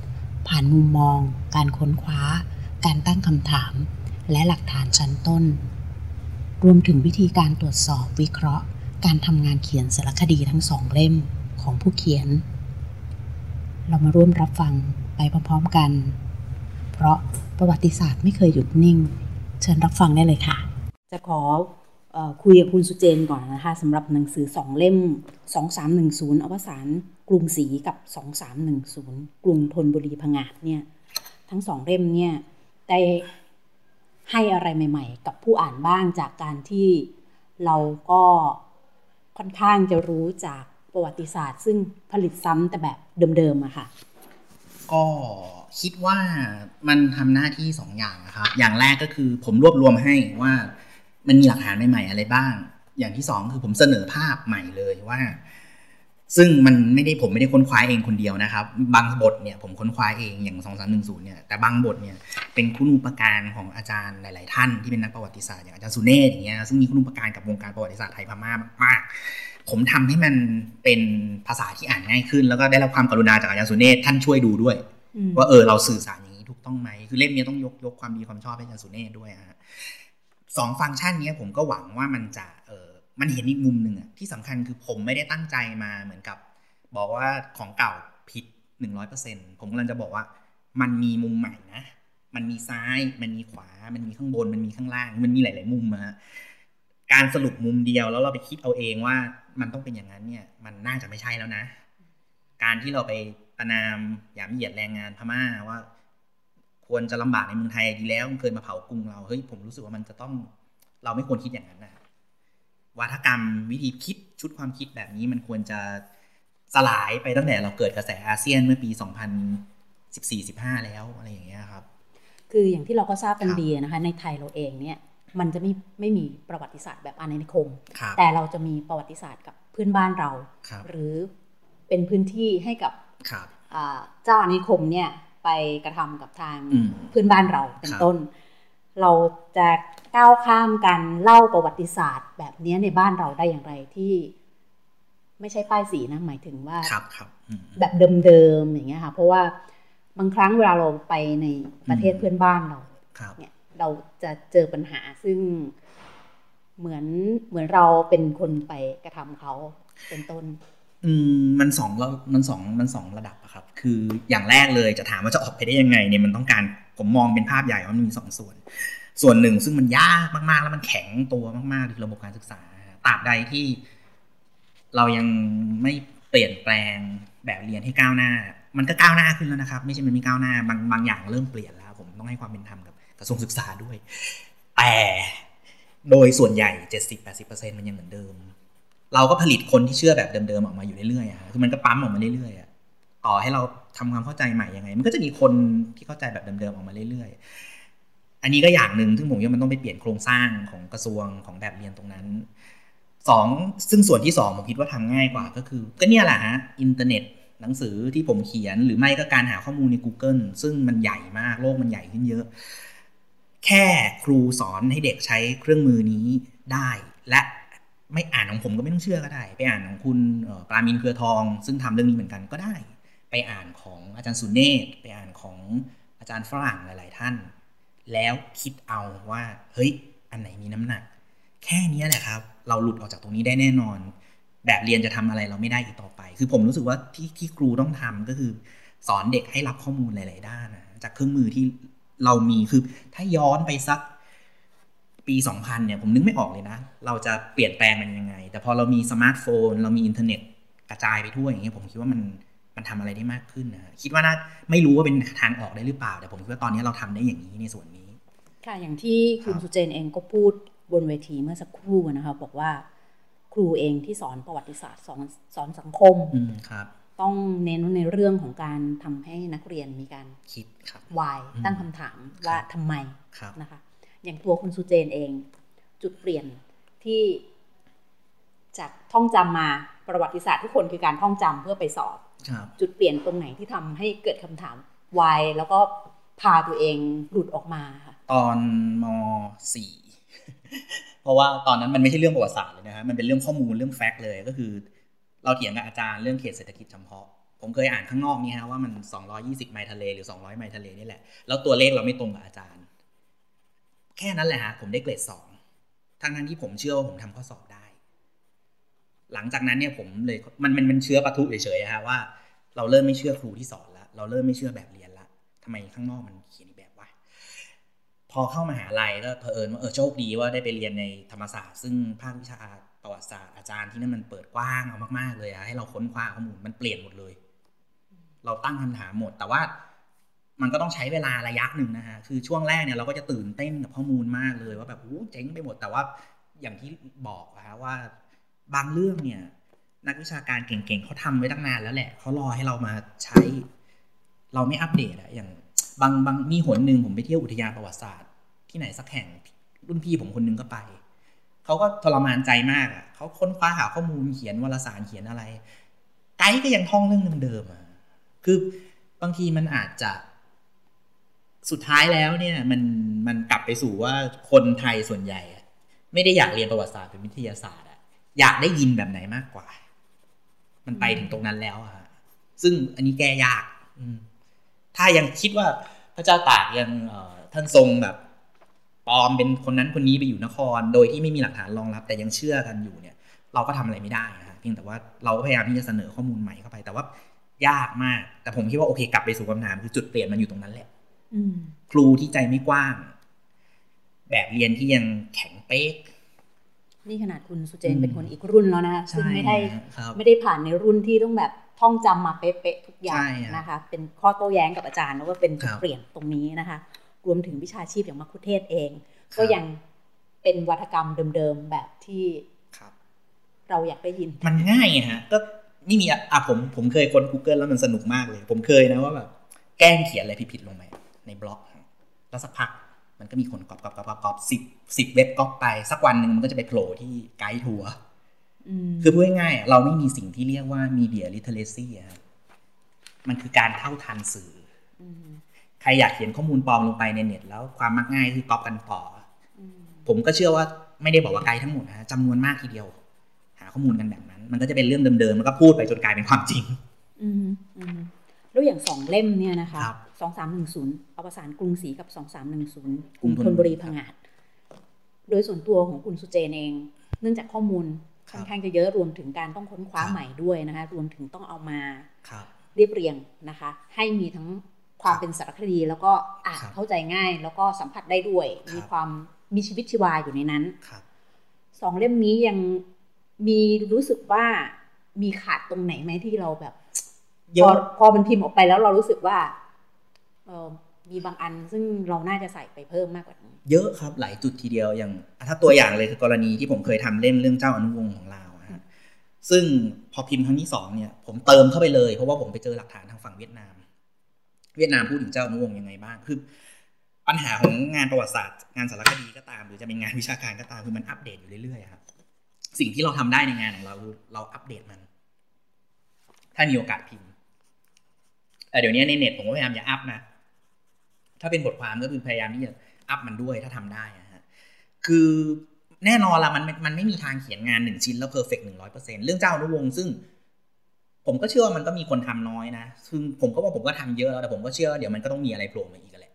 ผ่านมุมมอง การค้นคว้า การตั้งคำถาม และหลักฐานชั้นต้น รวมถึงวิธีการตรวจสอบวิเคราะห์ การทำงานเขียนสารคดีทั้งสองเล่มของผู้เขียน เรามาร่วมรับฟังไปพร้อมๆกัน เพราะประวัติศาสตร์ไม่เคยหยุดนิ่ง เชิญรับฟังได้เลยค่ะ จะขออคุยกับคุณสุเจนก่อนนะคะสำหรับหนังสือสองเล่ม 2310 อวสานกรุงศรีกับ 2310 กรุงธนบุรีพงาดเนี่ยทั้งสองเล่มเนี่ยได้ให้อะไรใหม่ ๆ กับผู้อ่านบ้างจากการที่เราก็ ค่อนข้างจะรู้จากประวัติศาสตร์ ซึ่งผลิตซ้ำแต่แบบเดิมๆอะค่ะ ก็คิดว่ามันทำหน้าที่สองอย่างนะครับ อย่างแรกก็คือผมรวบรวมให้ว่ามันมีหลักฐานใหม่ๆอะไรบ้าง อย่างที่สองคือผมเสนอภาพใหม่เลยว่า ซึ่งมันไม่ได้ผมไม่ได้ค้นคว้าเองคนเดียวนะครับ บางบทเนี่ยผมค้นคว้าเองอย่างสองสามหนึ่งศูนย์เนี่ยแต่บางบทเนี่ยเป็นคุณูปการของอาจารย์หลาย ๆ ท่านที่เป็นนักประวัติศาสตร์อย่างอาจารย์สุเนศอย่างเงี้ยซึ่งมีคุณูปการกับวงการประวัติศาสตร์ไทยพม่ามากๆ ผมทำให้มันเป็นภาษาที่อ่านง่ายขึ้น แล้วก็ได้รับความกรุณาจากอาจารย์สุเนศท่านช่วยดูด้วย ว่าเออเราสื่อสารอย่างนี้ถูกต้องไหมคือเล่มนี้ต้องยกยกความดีความชอบให้อาจารย์สุเนศด้วยฮะสองฟังก์ชันนี้ผมก็หวังว่ามันจะเออ มันเห็นอีกมุมหนึ่งอะที่สำคัญคือผมไม่ได้ตั้งใจมาเหมือนกับ บอกว่าของเก่าผิดหนึ่งร้อยเปอร์เซ็นผมกำลังจะบอกว่า มันมีมุมใหม่นะ มันมีซ้าย มันมีขวา มันมีข้างบน มันมีข้างล่าง มันมีหลาย ๆ มุมอะการสรุปมุมเดียวแล้วเราไปคิดเอาเองว่ามันต้องเป็นอย่างนั้นเนี่ย มันน่าจะไม่ใช่แล้วนะ การที่เราไปประนามหยามเหยียดแรงงานพม่าว่า ควรจะลำบากในเมืองไทยดีแล้วเคยมาเผากรุงเราเฮ้ยผมรู้สึกว่ามันจะต้องเราไม่ควรคิดอย่างนั้นนะ วัฒกรรมวิธีคิดชุดความคิดแบบนี้มันควรจะสลายไปตั้งแต่เราเกิดกระแสอาเซียนเมื่อปี 2014-15 แล้วอะไรอย่างเงี้ยครับ คืออย่างที่เราก็ทราบกันดีนะคะ ในไทยเราเองเนี่ยมันจะไม่ไม่มีประวัติศาสตร์แบบอาณานิคม แต่เราจะมีประวัติศาสตร์กับเพื่อนบ้านเราหรือเป็นพื้นที่ให้กับเจ้าอาณานิคมเนี่ยไปกระทำกับทางเพื่อนบ้านเราเป็นต้น เราจะ ก้าวข้ามการเล่าประวัติศาสตร์ แบบนี้ในบ้านเราได้อย่างไรที่ไม่ใช่ป้ายสีนะหมายถึงว่าครับครับแบบเดิมๆอย่างเงี้ยค่ะ เพราะว่าบางครั้งเวลาเราไปในประเทศเพื่อนบ้านเราเนี่ยเราจะเจอปัญหาซึ่งเหมือนเหมือนเราเป็นคนไปกระทำเขาเป็นต้น อืมมันสองเรามันสองมันสองระดับอะครับ คืออย่างแรกเลยจะถามว่าจะออกไปได้ยังไงเนี่ยมันต้องการผมมองเป็นภาพใหญ่ว่ามันมีสองส่วน ส่วนหนึ่งซึ่งมันยากมากๆ แล้วมันแข็งตัวมากๆคือระบบการศึกษาตราบใดที่ เรายังไม่เปลี่ยนแปลงแบบเรียนให้ก้าวหน้า มันก็ก้าวหน้าขึ้นแล้วนะครับ ไม่ใช่มันไม่ก้าวหน้าบางบางอย่างเริ่มเปลี่ยนแล้ว ผมต้องให้ความเป็นธรรมกับกระทรวงศึกษาด้วย แต่โดยส่วนใหญ่เจ็ดสิบแปดสิบเปอร์เซ็นมันยังเหมือนเดิม เราก็ผลิตคนที่เชื่อแบบเดิมๆออกมาอยู่เรื่อยๆคือมันก็ปั๊มออกมาเรื่อยๆต่อให้เราทำความเข้าใจใหม่ยังไง มันก็จะมีคนที่เข้าใจแบบเดิมๆออกมาเรื่อยๆ อันนี้ก็อย่างหนึ่งซึ่งผมว่ามันต้องไปเปลี่ยนโครงสร้างของกระทรวงของแบบเรียนตรงนั้นสองซึ่งส่วนที่สองผมคิดว่าทำง่ายกว่าก็คือ ก็เนี่ยแหละฮะอินเทอร์เน็ตหนังสือที่ผมเขียนหรือไม่ก็การหาข้อมูลใน Google ซึ่งมันใหญ่มากโลกมันใหญ่ขึ้นเยอะ แค่ครูสอนให้เด็กใช้เครื่องมือนี้ได้ และไม่อ่านของผมก็ไม่ต้องเชื่อก็ได้ ไปอ่านของคุณปรามินเครือทอง ซึ่งทำเรื่องนี้เหมือนกันก็ได้ ไปอ่านของอาจารย์สุเนศไปอ่านของอาจารย์ฝรั่งหลาย ๆ ท่าน แล้วคิดเอาว่า เฮ้ย อันไหนมีน้ำหนัก แค่นี้แหละครับ เราหลุดออกจากตรงนี้ได้แน่นอน แบบเรียนจะทำอะไรเราไม่ได้อีกต่อไป คือผมรู้สึกว่าที่ที่ครูต้องทำก็คือ สอนเด็กให้รับข้อมูลหลาย ๆ ด้านนะจากเครื่องมือที่เรามีคือ ถ้าย้อนไปสักปี 2000 เนี่ย ผมนึกไม่ออกเลยนะ เราจะเปลี่ยนแปลงมันยังไง แต่พอเรามีสมาร์ทโฟน เรามีอินเทอร์เน็ตกระจายไปทั่วอย่างเงี้ยผมคิดว่ามัน มันทำอะไรได้มากขึ้นนะคิดว่าน่าไม่รู้ว่าเป็นทางออกได้หรือเปล่า แต่ผมคิดว่าตอนนี้เราทำได้อย่างนี้ในส่วนนี้ ค่ะอย่างที่คุณสุเจนเองก็พูดบนเวทีเมื่อสักครู่นะคะบอกว่าครูเองที่สอนประวัติศาสตร์สอนสอนสังคมอืมครับ ต้องเน้นในเรื่องของการทำให้นักเรียนมีการคิดครับวายตั้งคำถามว่าทำไมครับนะคะ อย่างตัวคุณสุเจนเอง จุดเปลี่ยนที่จากท่องจำมาประวัติศาสตร์ทุกคนคือการท่องจำเพื่อไปสอบครับ จุดเปลี่ยนตรงไหนที่ทำให้เกิดคำถามวายแล้วก็พาตัวเองหลุดออกมาค่ะตอนมสี่เพราะว่าตอนนั้นมันไม่ใช่เรื่องประวัติศาสตร์เลยนะฮะมันเป็นเรื่องข้อมูลเรื่องแฟกต์เลยก็คือ เราเถียงกับอาจารย์เรื่องเขตเศรษฐกิจจำเพาะผมเคยอ่านข้างนอกนี่ฮะว่ามัน 220 ไมล์ทะเลหรือ 200 ไมล์ทะเลนี่แหละ แล้วตัวเลขเราไม่ตรงกับอาจารย์ แค่นั้นแหละฮะผมได้เกรดสองทั้งนั้นที่ผมเชื่อว่าผมทำข้อสอบได้ หลังจากนั้นเนี่ยผมเลยมันมันมันเชื้อปะทุเฉยๆฮะว่า เราเริ่มไม่เชื่อครูที่สอนแล้วเราเริ่มไม่เชื่อแบบเรียนละทำไมข้างนอกมันเขียนแบบวะพอเข้ามหาลัยก็เผอิญว่าเออโชคดีว่าได้ไปเรียนในธรรมศาสตร์ ซึ่งภาควิชาประวัติศาสตร์อาจารย์ที่นั่นมันเปิดกว้างเอามากๆเลยอะให้เราค้นคว้าข้อมูลมันเปลี่ยนหมดเลย เราตั้งคำถามหมด แต่ว่ามันก็ต้องใช้เวลาระยะหนึ่งนะฮะ คือช่วงแรกเนี่ยเราก็จะตื่นเต้นกับข้อมูลมากเลยว่าแบบโอ้เจ๋งไปหมด แต่ว่าอย่างที่บอกอะฮะว่า บางเรื่องเนี่ย นักวิชาการเก่งๆเขาทำไว้ตั้งนานแล้วแหละเขารอให้เรามาใช้ เราไม่อัปเดตอะอย่างบางบางมีหนหนึ่งผมไปเที่ยวอุทยานประวัติศาสตร์ ที่ไหนสักแห่งรุ่นพี่ผมคนนึงก็ไปเขาก็ทรมานใจมากอะเขาค้นคว้าหาข้อมูลเขียนวารสารเขียนอะไร ไกด์ก็ยังท่องเรื่องเดิมๆอะคือบางทีมันอาจจะ สุดท้ายแล้วเนี่ย มันมันกลับไปสู่ว่าคนไทยส่วนใหญ่ ไม่ได้อยากเรียนประวัติศาสตร์เป็นวิทยาศาสตร์ อะอยากได้ยินแบบไหนมากกว่า มันไปถึงตรงนั้นแล้วอะฮะซึ่งอันนี้แก้ยาก อืมถ้ายังคิดว่าพระเจ้าตากยังเอ่อท่านทรงแบบปลอมเป็นคนนั้นคนนี้ไปอยู่นคร โดยที่ไม่มีหลักฐานรองรับ แต่ยังเชื่อกันอยู่เนี่ย เราก็ทำอะไรไม่ได้นะฮะเพียงแต่ว่าเราก็พยายามที่จะเสนอข้อมูลใหม่เข้าไป แต่ว่ายากมาก แต่ผมคิดว่าโอเคกลับไปสู่คำถามคือจุดเปลี่ยนมันอยู่ตรงนั้นแหละอืมครูที่ใจไม่กว้าง แบบเรียนที่ยังแข็งเป๊ก นี่ขนาดคุณสุเจนเป็นคนอีกรุ่นแล้วนะคะซึ่งไม่ได้ครับไม่ได้ผ่านในรุ่นที่ต้องแบบท่องจำมาเป๊ะๆทุกอย่าใช่งครับนะคะ เป็นข้อโต้แย้งกับอาจารย์แล้วก็เป็นจุดครับเปลี่ยนตรงนี้นะคะ รวมถึงวิชาชีพอย่างมัคคุเทศก์เองครับก็ยังเป็นวัฒกรรมเดิมๆแบบที่ครับเราอยากได้ยิน มันง่ายไงฮะก็ไม่มีอะอะผมผมเคยค้น Google แล้วมันสนุกมากเลย ผมเคยนะว่าแบบแกล้งเขียนอะไรผิดๆลงไปในบล็อก แล้วสักพัก มันก็มีคนก๊อปก๊อปก๊อปก๊อปก๊อปสิบสิบเว็บก๊อปไปสักวันหนึ่งมันก็จะไปโผล่ที่ไกด์ทัวร์อืมคือพูดง่ายๆอะเราไม่มีสิ่งที่เรียกว่า media literacy อะครับมันคือการเท่าทันสื่อมใครอยากเขียนข้อมูลปลอมลงไปในเน็ต แล้วความมักง่ายคือก๊อปกันต่ออืมผมก็เชื่อว่าไม่ได้บอกว่าไกด์ทั้งหมดนะฮะจำนวนมากทีเดียว หาข้อมูลกันแบบนั้น มันก็จะเป็นเรื่องเดิมๆมันก็พูดไปจนกลายเป็นความจริง อืมอืม แล้วอย่างสองเล่มเนี่ยนะคะครับสองสามหนึ่งศูนย์อวสานกรุงศรีกับสองสามหนึ่งศูนย์กกรุรุงงธธนนบุบุรีรีพังงาดโดยส่วนตัวของคุณสุเจนเอง เนื่องจากข้อมูลครับค่อนข้างจะเยอะรวมถึงการต้องค้นคว้าครับใหม่ด้วยนะคะรวมถึงต้องเอามาครับเรียบเรียงนะคะ ให้มีทั้งความครับเป็นสารคดีแล้วก็อ่านครับเข้าใจง่าย แล้วก็สัมผัสได้ด้วยครับมีความมีชีวิตชีวาอยู่ในนั้นครับสองเล่มนี้ยังมีรู้สึกว่ามีขาดตรงไหนไหมที่เราแบบ เยพออะพอมันพิมพ์ออกไปแล้วเรารู้สึกว่าเออมีบางอันซึ่งเราน่าจะใส่ไปเพิ่มมากกว่านี้ เยอะครับหลายจุดทีเดียวอย่างถ้าตัวอย่างเลยคือกรณีที่ผมเคยทำเล่มเรื่องเจ้าอนุวงศ์ของลาวอะฮะซึ่งพอพิมพ์ครั้งที่สองเนี่ย ผมเติมเข้าไปเลยเพราะว่าผมไปเจอหลักฐานทางฝั่งเวียดนาม เวียดนามพูดถึงเจ้าอนุวงศ์ยังไงบ้างคือปัญหาของงานประวัติศาสตร์ งานสารคดีก็ตาม หรือจะเป็นงานวิชาการก็ตามคือมันอัปเดตอยู่เรื่อยๆครับสิ่งที่เราทำได้ในงานของเราคือเราอัปเดตมัน ถ้ามีโอกาสพิมพ์แต่ เดี๋ยวนี้ในเน็ตผมก็พยายามจะ up นะ ถ้าเป็นบทความก็คือพยายามที่จะ up มันด้วยถ้าทำได้นะฮะ คือแน่นอนละมันมันไม่มีทางเขียนงานหนึ่งชิ้นแล้ว perfect หนึ่งร้อยเปอร์เซ็นเรื่องเจ้าอนุวงศ์ซึ่ง ผมก็เชื่อว่ามันก็มีคนทำน้อยนะ ซึ่งผมก็ว่าผมก็ทำเยอะแล้วแต่ผมก็เชื่อว่าเดี๋ยวมันก็ต้องมีอะไรโผล่มาอีกแหละ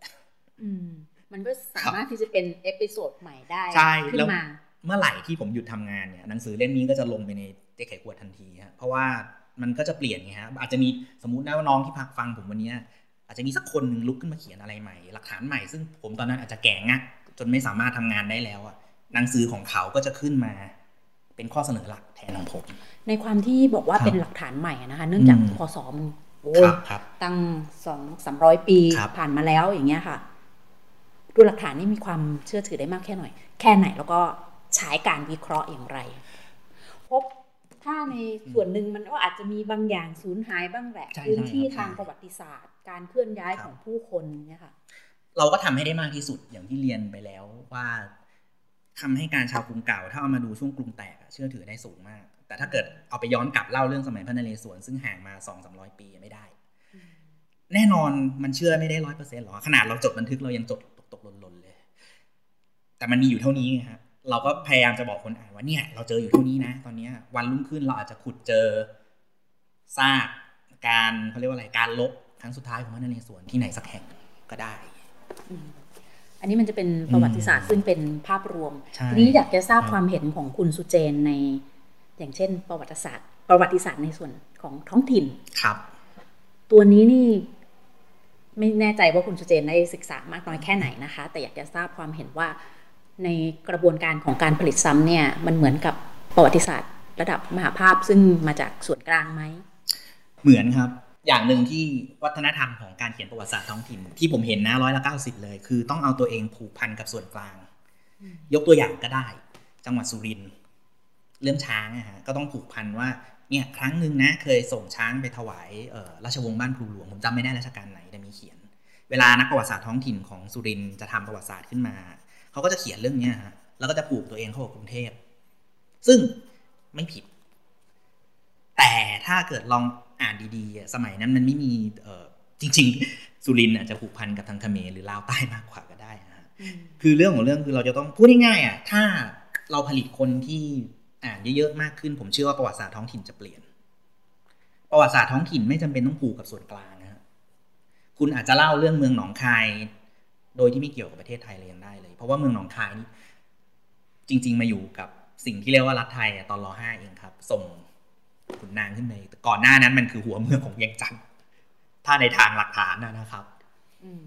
อืม มันก็สามารถที่จะเป็นเอพิโซดใหม่ได้ใช่ขึ้แล้วนมาเมื่อไหร่ที่ผมหยุดทำงานเนี่ยหนังสือเล่มนี้ก็จะลงไปในเจ๊ไข่ขวดทันทีฮะเพราะว่า มันก็จะเปลี่ยนไงฮะอาจจะมีสมมตินะว่าน้องที่พักฟังผมวันนี้อาจจะมีสักคนหนึ่งลุกขึ้นมาเขียนอะไรใหม่ หลักฐานใหม่ซึ่งผมตอนนั้นอาจจะแก่งะจนไม่สามารถทำงานได้แล้วอะหนังสือของเขาก็จะขึ้นมา เป็นข้อเสนอหลักแทนของผม ในความที่บอกว่าครับเป็นหลักฐานใหม่นะคะ เนื่องจากอืมพศมันโอ้คยรับครับตั้งสองสามร้อยปีครับผ่านมาแล้วอย่างเงี้ยค่ะ ดูหลักฐานนี่มีความเชื่อถือได้มากแค่หน่อย แค่ไหนแล้วก็ใช้การวิเคราะห์อย่างไร พบ ถ้าในส่วนหนึ่งมันก็อาจจะมีบางอย่างสูญหายบ้างแหละใช่พื้นที่ใช่ทางใช่ประวัติศาสตร์ การเคลื่อนย้ายครับของผู้คนเนี่ยค่ะเราก็ทำให้ได้มากที่สุดอย่างที่เรียนไปแล้วว่าคำให้การชาวกรุงเก่า ถ้าเอามาดูช่วงกรุงแตกอะเชื่อถือได้สูงมาก แต่ถ้าเกิดเอาไปย้อนกลับเล่าเรื่องสมัยพระนเรศวรซึ่งห่างมาสองสามร้อยปีไม่ได้ แน่นอนมันเชื่อไม่ได้ร้อยเปอร์เซ็นต์หรอกขนาดเราจดบันทึกเรายังจดตกตกหล่นหล่นเลย แต่มันมีอยู่เท่านี้ไงครับ เราก็พยายามจะบอกคนอ่านว่าเนี่ยเราเจออยู่เท่านี้นะ ตอนเนี้ยวันรุ่งขึ้นเราอาจจะขุดเจอซากการเขาเรียกว่าอะไรการลบครั้งสุดท้ายของพระนเรศวรที่ไหนสักแห่งก็ได้ อันนี้มันจะเป็นประวัติศาสตร์ซึ่งเป็นภาพรวมใช่ทีนี้อยากจะทราบครับความเห็นของคุณสุเจนใน อย่างเช่น ประวัติศาสตร์ ประวัติศาสตร์ในส่วนของท้องถิ่นครับ ตัวนี้นี่ไม่แน่ใจว่าคุณสุเจนได้ศึกษามากน้อยแค่ไหนนะคะ แต่อยากจะทราบความเห็นว่า ในกระบวนการของการผลิตซ้ำเนี่ยมันเหมือนกับประวัติศาสตร์ระดับมหาภาพซึ่งมาจากส่วนกลางไหม เหมือนครับ อย่างหนึ่งที่วัฒนธรรมของการเขียนประวัติศาสตร์ท้องถิ่น ที่ผมเห็นนะร้อยละเก้าสิบเลย คือต้องเอาตัวเองผูกพันกับส่วนกลาง ยกตัวอย่างก็ได้ จังหวัดสุรินทร์เรื่องช้างนะฮะก็ต้องผูกพันว่าเนี่ยครั้งหนึ่งนะเคยส่งช้างไปถวายเอ่อราชวงศ์บ้านครูหลวงผมจำไม่ได้ราชการไหนแต่มีเขียน เวลานักประวัติศาสตร์ท้องถิ่นของสุรินทร์จะทำประวัติศาสตร์ขึ้นมา เขาก็จะเขียนเรื่องเนี้ยฮะแล้วก็จะผูกตัวเองเข้ากับกรุงเทพ ซึ่งไม่ผิด แต่ถ้าเกิดลองอ่านดีๆอะสมัยนั้นมันไม่มีเอ่อจริง ๆ สุรินทร์อาจจะผูกพันกับทางเขมรหรือลาวใต้มากกว่าก็ได้นะฮะคือเรื่องของเรื่องคือเราจะต้องพูดง่ายๆอะถ้าเราผลิตคนที่อ่านเยอะๆมากขึ้น ผมเชื่อว่าประวัติศาสตร์ท้องถิ่นจะเปลี่ยน ประวัติศาสตร์ท้องถิ่นไม่จำเป็นต้องผูกกับส่วนกลางนะฮะคุณอาจจะเล่าเรื่องเมืองหนองคาย โดยที่ไม่เกี่ยวกับประเทศไทยเลยยังได้เลย เพราะว่าเมืองหนองคายนี่จริง ๆ มาอยู่กับสิ่งที่เรียกว่ารัฐไทยอะตอนรห้าเองครับ ส่งขุนนางขึ้นไปแต่ก่อนหน้านั้นมันคือหัวเมืองของเวียงจันทร์ถ้าในทางหลักฐานนะนะครับอืม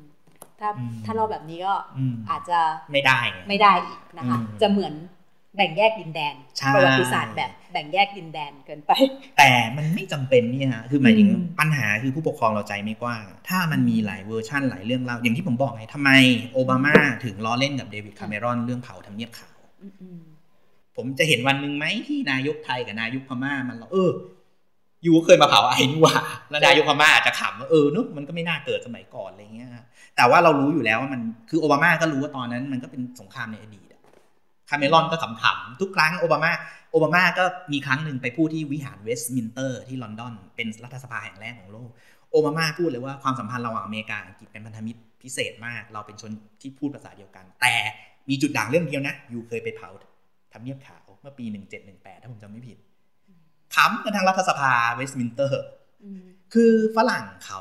ถ้าอืมถ้าเราแบบนี้ก็อืมอาจจะไม่ได้ไงไม่ได้อีกนะคะอืมจะเหมือน แบ่งแยกดินแดนใช่ประวัติศาสตร์แบบแบ่งแยกดินแดนเกินไป แต่มันไม่จำเป็นนี่ฮะคือหมายถึงอืมปัญหาคือผู้ปกครองเราใจไม่กว้างถ้ามันมีหลายเวอร์ชั่นหลายเรื่องเล่าอย่างที่ผมบอกไงทำไมโอบามาถึงล้อเล่นกับเดวิดคาเมรอนเรื่องเผาทำเนียบขาวอืมผมจะเห็นวันหนึ่งไหมที่นายกไทยกับนายกพม่ามันเราเออยูก็เคยมาเผาไอ้นี่หว่าแล้วนายกพม่าอาจจะขำว่าเออเนอะมันก็ไม่น่าเกิดสมัยก่อนอะไรเงี้ยฮะแต่ว่าเรารู้อยู่แล้วว่ามันคือโอบามาก็รู้ว่าตอนนั้น มันก็เป็นสงครามในอดีตอะ คาเมรอนก็ขำๆทุกครั้งโอบามาโอบามาก็มีครั้งหนึ่งไปพูดที่วิหารเวสต์มินสเตอร์ที่ลอนดอน เป็นรัฐสภาแห่งแรกของโลก โอบามาพูดเลยว่าความสัมพันธ์ระหว่างอเมริกาอังกฤษเป็นพันธมิตรพิเศษมาก เราเป็นชนที่พูดภาษาเดียวกัน แต่มีจุดด่างเรื่องเดียวนะ you เคยไปเผาทำเนียบขาวเมื่อปี 1718 ถ้าผมจำไม่ผิดขำกันทางรัฐสภาเวสต์มินสเตอร์คือฝรั่งเขา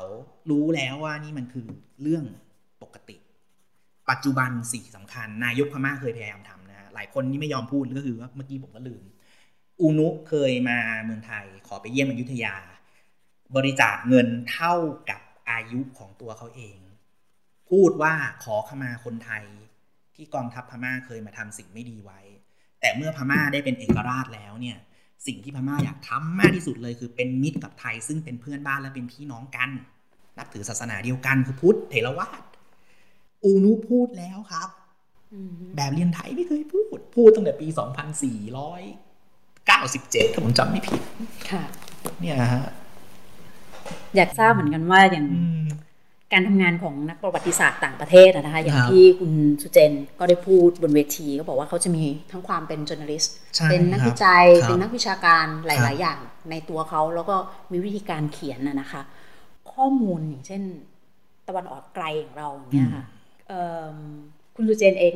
รู้แล้วว่านี่มันคือเรื่องปกติ ปัจจุบันสิ่งสำคัญ นายกพม่าเคยพยายามทำ หลายคนนี่ไม่ยอมพูดก็คือว่าเมื่อกี้ผมก็ลืม อูนุเคยมาเมืองไทย ขอไปเยี่ยมอยุธยา บริจาคเงินเท่ากับอายุของตัวเขาเอง พูดว่าขอขมาคนไทย ที่กองทัพพม่าเคยมาทำสิ่งไม่ดีไว้ แต่เมื่อพม่าได้เป็นเอกราชแล้วเนี่ย สิ่งที่พม่าอยากทำมากที่สุดเลยคือเป็นมิตรกับไทย ซึ่งเป็นเพื่อนบ้านและเป็นพี่น้องกัน นับถือศาสนาเดียวกันคือพุทธเถรวาทอูนุพูดแล้วครับ แบบเรียนไทยไม่เคยพูด พูดตั้งแต่ปี 2497 ถ้าผมจำไม่ผิด ค่ะ เนี่ยฮะ อยากทราบเหมือนกันว่าอย่างอืมการทำงานของนักประวัติศาสตร์ต่างประเทศอะนะคะอย่างครับที่คุณสุเจนก็ได้พูดบนเวที ก็บอกว่าเขาจะมีทั้งความเป็น journalist ใช่เป็นนักครับวิจัยครับเป็นนักวิชาการหครัลายบๆอย่างในตัวเขา แล้วก็มีวิธีการเขียนนะนะคะ ข้อมูลอย่างเช่น ตะวันออกไกลของเราอย่างเนี่ยค่ะเอิ่ม คุณสุเจนเอง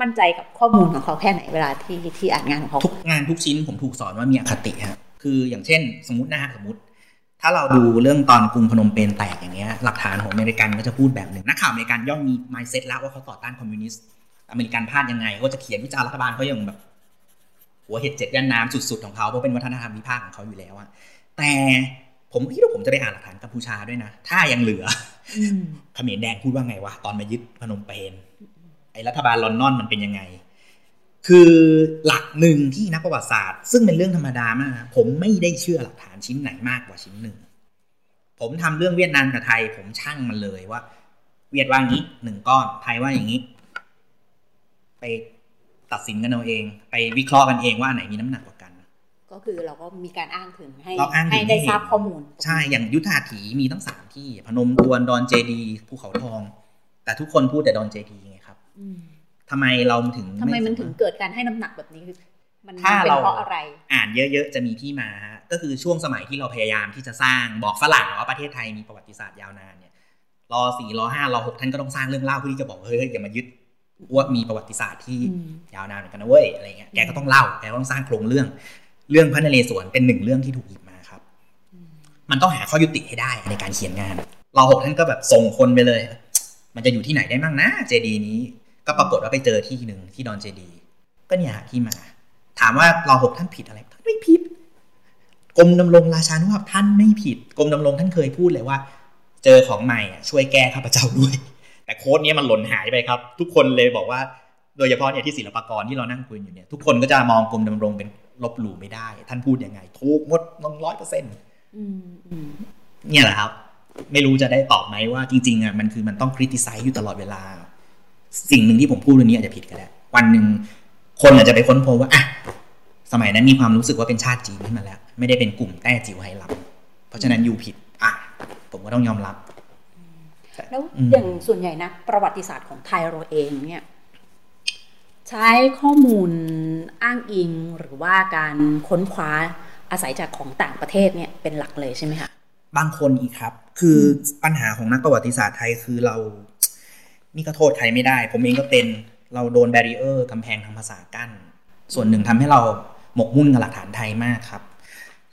มั่นใจกับข้อมูลของเขาแค่ไหนเวลาที่ที่อ่านงานของเขาทุกงานทุกชิ้นผมถูกสอนว่ามีอคติฮะคืออย่างเช่น สมมตินะฮะสมมติ ถ้าเราดูเรื่องตอนกรุงพนมเปญแตกอย่างเงี้ยหลักฐานของอเมริกันก็จะพูดแบบหนึ่งนักข่าวอเมริกันย่อมมี mindset แล้วว่าเขาต่อต้านคอมมิวนิสต์อเมริกันพลาดยังไง ก็จะเขียนวิจารณ์รัฐบาลเขาอย่างแบบหัวเห็ดเจ็ดย่านน้ำสุดๆของเขาเพราะเป็นวัฒนธรรมวิพากษ์ของเขาอยู่แล้วอะแต่ผมคิดว่าผมจะไปอ่านหลักฐานกัมพูชาด้วยนะ ถ้ายังเหลือเขมรแดงพูดว่าไงวะตอนมายึดพนมเปญ รัฐบาลลอนนอนมันเป็นยังไง คือหลักหนึ่งที่นักประวัติศาสตร์ ซึ่งเป็นเรื่องธรรมดามากผมไม่ได้เชื่อหลักฐานชิ้นไหนมากกว่าชิ้นหนึ่ง ผมทำเรื่องเวียดนามกับไทย ผมช่างมันเลยว่า เวียดว่างี้หนึ่งก้อนไทยว่าอย่างนี้ ไปตัดสินกันเอาเอง ไปวิเคราะห์กันเองว่าไหนมีน้ำหนักกว่ากัน ก็คือเราก็มีการอ้างถึงให้เราอ้างถึงให้ได้ทราบข้อมูล ใช่อย่างยุทธาถีมีตั้งสามที่ พนมทวนดอนเจดีภูเขาทอง แต่ทุกคนพูดแต่ดอนเจดีไงครับอืม ทำไมเราถึงทำไมมันสาารถถึงเกิดการให้น้ำหนักแบบนี้คือมันถ้าเป็นเราเพราะอะไร อ่านเยอะๆจะมีที่มาฮะก็คือช่วงสมัยที่เราพยายามที่จะสร้างบอกฝรั่งว่าประเทศไทยมีประวัติศาสตร์ยาวนานเนี่ยรอสี่รอห้ารอหกท่านก็ต้องสร้างเรื่องเล่าเพื่อที่จะบอกว่าเฮ้ยอย่ามายึดว่ามีประวัติศาสตร์ที่อืมยาวนานเหมือนกันนะเว้ยอะไรเงี้ยแกก็ต้องเล่าแกก็ต้องสร้างโครงเรื่อง เรื่องพระนเรศวรเป็นหนึ่งเรื่องที่ถูกหยิบมาครับ มันต้องหาข้อยุติให้ได้ในการเขียนงานรอหกท่านก็แบบส่งคนไปเลย มันจะอยู่ที่ไหนได้มั่งนะเจดีนี้ ก็ปรากฏว่าไปเจอที่หนึ่งที่ดอนเจดี ก็เนี่ยหาที่มา ถามว่ารอหกท่านผิดอะไรท่านไม่ผิดกรมดำรงราชานุภาพท่านไม่ผิดกรมดำรงท่านเคยพูดเลยว่า เจอของใหม่อะช่วยแก้ข้าพเจ้าด้วย แต่ quote เนี้ยมันหล่นหายไปครับ ทุกคนเลยบอกว่าโดยเฉพาะเนี่ยที่ศิลปากรที่เรานั่งคุยอยู่เนี่ยทุกคนก็จะมองกรมดำรงเป็นลบหลู่ไม่ได้ ท่านพูดยังไงถูกหมดต้องร้อยเปอร์เซ็นต์อืมอืมเนี่ยแหละครับ ไม่รู้จะได้ตอบไหมว่าจริงๆอะมันคือมันต้อง criticize อยู่ตลอดเวลา สิ่งหนึ่งที่ผมพูดวันนี้อาจจะผิดก็ได้ วันหนึ่งคนอาจจะไปค้นพบว่าอะสมัยนั้นมีความรู้สึกว่าเป็นชาติจีนขึ้นมาแล้ว ไม่ได้เป็นกลุ่มแต้จิ๋วไฮลัมเพราะฉะนั้นอยู่ผิดอะผมก็ต้องยอมรับ แล้วอืมอย่างส่วนใหญ่นะ ประวัติศาสตร์ของไทยเราเองเนี่ย ใช้ข้อมูลอ้างอิงหรือว่าการค้นคว้าอาศัยจากของต่างประเทศเนี่ยเป็นหลักเลยใช่ไหมคะบางคนอีกครับ คือปัญหาของนักประวัติศาสตร์ไทยคือเรา นี่ก็โทษใครไม่ได้ ผมเองก็เป็นเราโดน barrier กำแพงทางภาษากั้น ส่วนหนึ่งทำให้เราหมกมุ่นกับหลักฐานไทยมากครับ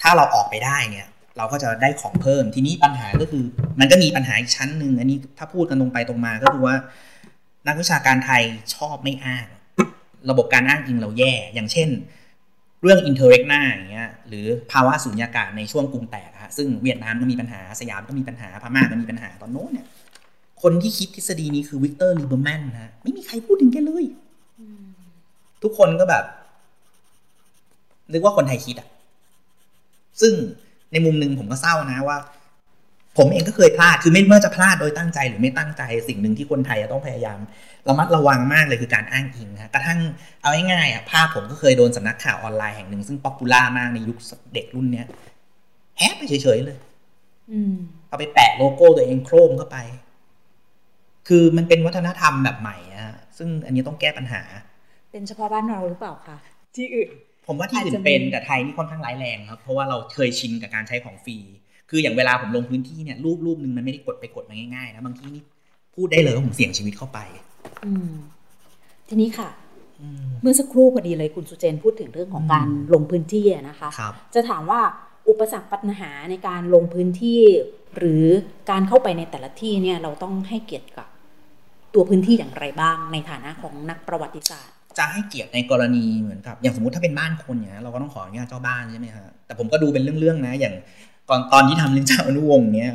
ถ้าเราออกไปได้เนี่ย เราก็จะได้ของเพิ่ม ทีนี้ปัญหาก็คือ มันก็มีปัญหาอีกชั้นหนึ่งอันนี้ถ้าพูดกันตรงไปตรงมาก็คือว่า นักวิชาการไทยชอบไม่อ้าง ระบบการอ้างอิงเราแย่ อย่างเช่น เรื่อง interregna อย่างเงี้ยหรือภาวะสุญญากาศในช่วงกรุงแตกฮะซึ่งเวียดนามก็มีปัญหาสยามก็มีปัญหาพม่าก็มีปัญหาตอนโน้นเนี่ย คนที่คิดทฤษฎีนี้คือวิกเตอร์ลิเบอร์แมนนะฮะไม่มีใครพูดถึงแกเลยทุกคนก็แบบ นึกว่าคนไทยคิดอะซึ่งในมุมหนึ่งผมก็เศร้านะว่า ผมเองก็เคยพลาดคือไม่ว่าจะพลาดโดยตั้งใจหรือไม่ตั้งใจ สิ่งหนึ่งที่คนไทยจะต้องพยายามระมัดระวังมากเลยคือการอ้างอิงฮะกระทั่งเอาง่ายๆอะภาพผมก็เคยโดนสำนักข่าวออนไลน์แห่งหนึ่งซึ่ง popular มากในยุคเด็กรุ่นเนี้ยแฮปไปเฉยๆเลยอืมเอาไปแปะโลโก้ตัวเองโครมเข้าไป คือมันเป็นวัฒนธรรมแบบใหม่อะฮะซึ่งอันนี้ต้องแก้ปัญหา เป็นเฉพาะบ้านเราหรือเปล่าคะที่อื่น ผมว่าที่อื่อาจนจะมีเป็นแต่ไทยนี่ค่อนข้างร้ายแรงครับ เพราะว่าเราเคยชินกับการใช้ของฟรี คืออย่างเวลาผมลงพื้นที่เนี่ยรูปรูปหนึ่งมันไม่ได้กดไปกดมาง่ายๆนะบางทีนี่พูดได้เลยว่าผมเสี่ยงชีวิตเข้าไป อืมทีนี้ค่ะอืมเมื่อสักครู่พอดีเลยคุณสุเจนพูดถึงเรื่องของการอืมลงพื้นที่อะนะคะครับจะถามว่าอุปสรรคปัญหาในการลงพื้นที่ หรือการเข้าไปในแต่ละที่เนี่ยเราต้องให้เกียรติกับ ตัวพื้นที่อย่างไรบ้างในฐานะของนักประวัติศาสตร์ จะให้เกียรติในกรณีเหมือนกับอย่างสมมติถ้าเป็นบ้านคนเนี่ยเราก็ต้องขออนุญาตเจ้าบ้านใช่ไหมฮะแต่ผมก็ดูเป็นเรื่องๆนะ อย่างตอนตอนที่ทำเรื่องเจ้าอนุวงศ์เนี่ย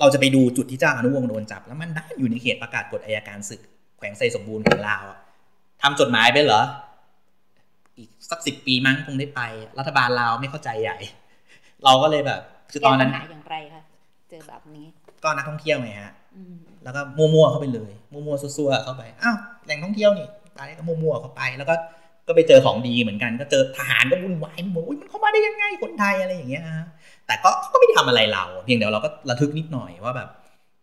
เราจะไปดูจุดที่เจ้าอนุวงศ์โดนจับ แล้วมันได้อยู่ในเขตประกาศกฎอายการศึก แขวงไซสมบูรณ์ของลาวอะทำจดหมายไปเหรอ อีกสักสิบปีมั้งคงได้ไป รัฐบาลลาวไม่เข้าใจใหญ่ เราก็เลยแบบ คือตแก้อนปันั้ญนหาอย่างไรคะเจอแบบนี้ ก็นักท่องเที่ยวไงฮะอืม แล้วก็มั่วๆเข้าไปเลยมั่วๆซัวๆเข้าไปอ้าวแหล่งท่องเที่ยวนี่ตายก็มั่วๆเข้าไป แล้วก็ก็ไปเจอของดีเหมือนกัน ก็เจอทหารก็วุ่นวายหมดอุ้ยมันเข้ามาได้ยังไงคนไทยอะไรอย่างเงี้ยฮะแต่ก็เขาก็ไม่ได้ทำอะไรเรา เพียงแต่เราก็ระทึกนิดหน่อยว่าแบบ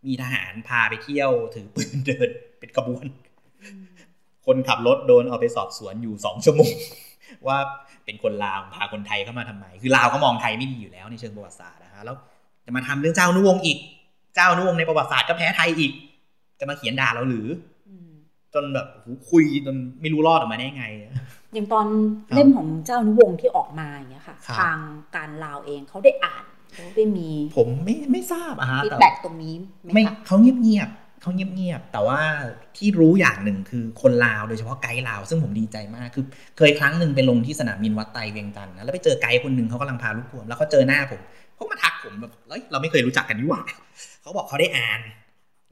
มีทหารพาไปเที่ยวถือปืนเดินเป็นขบวน คนขับรถโดนเอาไปสอบสวนอยู่สองชั่วโมงว่าเป็นคนลาวพาคนไทยเข้ามาทำไม คือลาวเขามองไทยไม่ดีอยู่แล้วในเชิงประวัติศาสตร์นะฮะแล้วจะมาทำเรื่องเจ้านุวงศ์อีก เจ้าอนุวงศ์ในประวัติศาสตร์ก็แพ้ไทยอีก จะมาเขียนด่าเราหรืออืมจนแบบโอ้โหคุยจนไม่รู้รอดออกมาได้ไง อย่างตอนครับเล่มของเจ้าอนุวงศ์ที่ออกมาอย่างเงี้ยค่ะครับทางการลาวเองเขาได้อ่านเขาได้มี ผมไม่ไม่ทราบอะฮะ feedback ตรงนี้ไหมไม่คะเขาเงียบเงียบเขาเงียบๆแต่ว่าที่รู้อย่างหนึ่งคือคนลาวโดยเฉพาะไกด์ลาว ซึ่งผมดีใจมากคือ เคยครั้งหนึ่งไปลงที่สนามบินวัดไตเวียงจันทร์นะแล้วไปเจอไกด์คนหนึ่งเขากำลังพาลูกทัวร์แล้วเขาเจอหน้าผม เขามาทักผมแบบเฮ้ยเราไม่เคยรู้จักกันนี่หว่าเขาบอกเขาได้อ่าน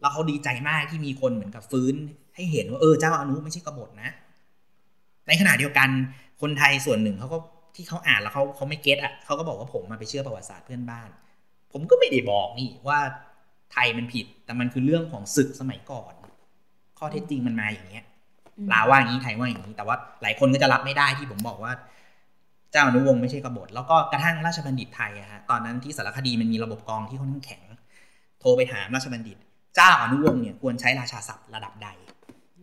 แล้วเขาดีใจมากที่มีคนเหมือนกับฟื้น ให้เห็นว่าเออเจ้าอนุไม่ใช่กบฏนะ ในขณะเดียวกันคนไทยส่วนหนึ่งเขาก็ที่เขาอ่านแล้วเขาเขาไม่เก็ตอะเขาก็บอกว่าผมมาไปเชื่อประวัติศาสตร์เพื่อนบ้าน ผมก็ไม่ได้บอกนี่ว่าไทยมันผิด แต่มันคือเรื่องของศึกสมัยก่อน ข้อเท็จจริงมันมาอย่างเงี้ยลาวว่าอย่างนี้ไทยว่าอย่างนี้ แต่ว่าหลายคนก็จะรับไม่ได้ที่ผมบอกว่า เจ้าอนุวงศ์ไม่ใช่กบฏแล้วก็กระทั่งราชบัณฑิตไทยอะฮะตอนนั้นที่สารคดีมันมีระบบกองที่ค่อนข้างแข็ง โทรไปถามราชบัณฑิต เจ้าอนุวงศ์เนี่ยควรใช้ราชาศัพท์ระดับใด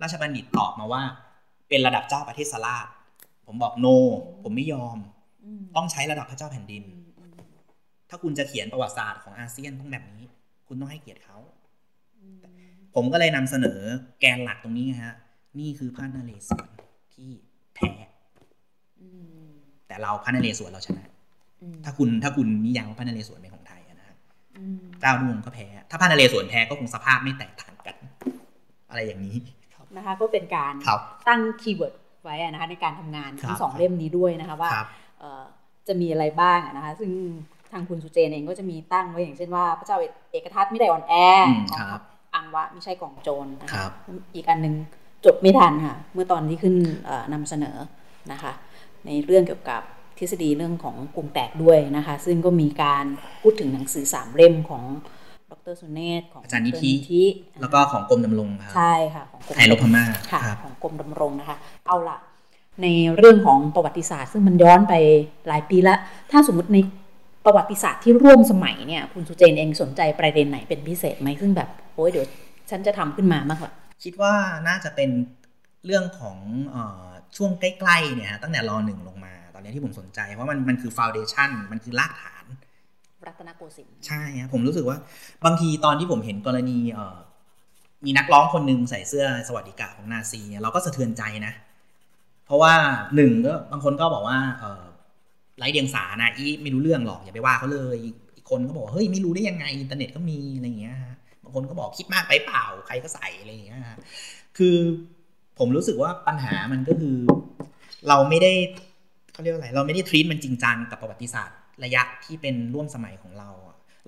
ราชบัณฑิตตอบมาว่า เป็นระดับเจ้าประเทศสลาดผมบอกโน ผมไม่ยอม ต้องใช้ระดับพระเจ้าแผ่นดิน ถ้าคุณจะเขียนประวัติศาสตร์ของอาเซียนต้องแบบนี้ คุณต้องให้เกียรติเขา ผมก็เลยนำเสนอแกนหลักตรงนี้ฮะ นี่คือพระนเรศวรที่แพ้ แต่เราพระนเรศวรเราชนะ ถ้าคุณถ้าคุณนิยามว่าพระนเรศวรเป็นของไทยนะฮะเจ้าดวงก็แพ้ ถ้าพระนเรศวรแพ้ก็คงสภาพไม่แตกต่างกัน อะไรอย่างนี้นะคะก็เป็นการตั้ง keyword ไว้นะคะในการทำงานทั้งสองเล่มนี้ด้วยนะคะว่าจะมีอะไรบ้างนะคะซึ่งทางคุณสุเจนเองก็จะมีตั้งไว้อย่างเช่นว่าพระเจ้าเอกทัตไม่ได้อ่อนแออังวะไม่ใช่กล่องโจรนะคะอีกอันหนึ่งจดไม่ทันค่ะ เมื่อตอนที่ขึ้นนำเสนอนะคะ ในเรื่องเกี่ยวกับทฤษฎีเรื่องของกรุงแตกด้วยนะคะ ซึ่งก็มีการพูดถึงหนังสือสามเล่มของดรสุเนศของอาจารย์นิธิแล้วก็ของกรมดำรงครับใช่ค่ะของกรมไทยลพม่าค่ะของกรมดำรงนะคะ เอาละในเรื่องของประวัติศาสตร์ ซึ่งมันย้อนไปหลายปีแล้วถ้าสมมติในประวัติศาสตร์ที่ร่วมสมัยเนี่ยคุณสุเจนเองสนใจประเด็นไหนเป็นพิเศษไหมซึ่งแบบโอ้ยเดี๋ยวฉันจะทำขึ้นมามากกว่าคิดว่าน่าจะเป็นเรื่องของอ ช่วงใกล้ๆเนี่ยตั้งแต่รอหนึ่งลงมา ตอนนี้ที่ผมสนใจ เพราะมันมันคือฟาวเดชันมันคือรากฐาน รัตนโกสินทร์ใช่ครับผมรู้สึกว่าบางทีตอนที่ผมเห็นกรณีมีนักร้องคนหนึ่งใส่เสื้อสวัสดิกาของนาซีเนี่ยเราก็สะเทือนใจนะ เพราะว่าหนึ่งก็บางคนก็บอกว่าไร้เดียงสานะอีไม่รู้เรื่องหรอกอย่าไปว่าเขาเลยอีกคนก็บอกเฮ้ยไม่รู้ได้ยังไงอินเทอร์เน็ตก็มีอะไรอย่างเงี้ยฮะบางคนก็บอกคิดมากไปเปล่าใครก็ใส่อะไรอย่างเงี้ยฮะคือ ผมรู้สึกว่าปัญหามันก็คือ เราไม่ได้เขาเรียกอะไร เราไม่ได้ทรีตมันจริงจังกับประวัติศาสตร์ ระยะที่เป็นร่วมสมัยของเรา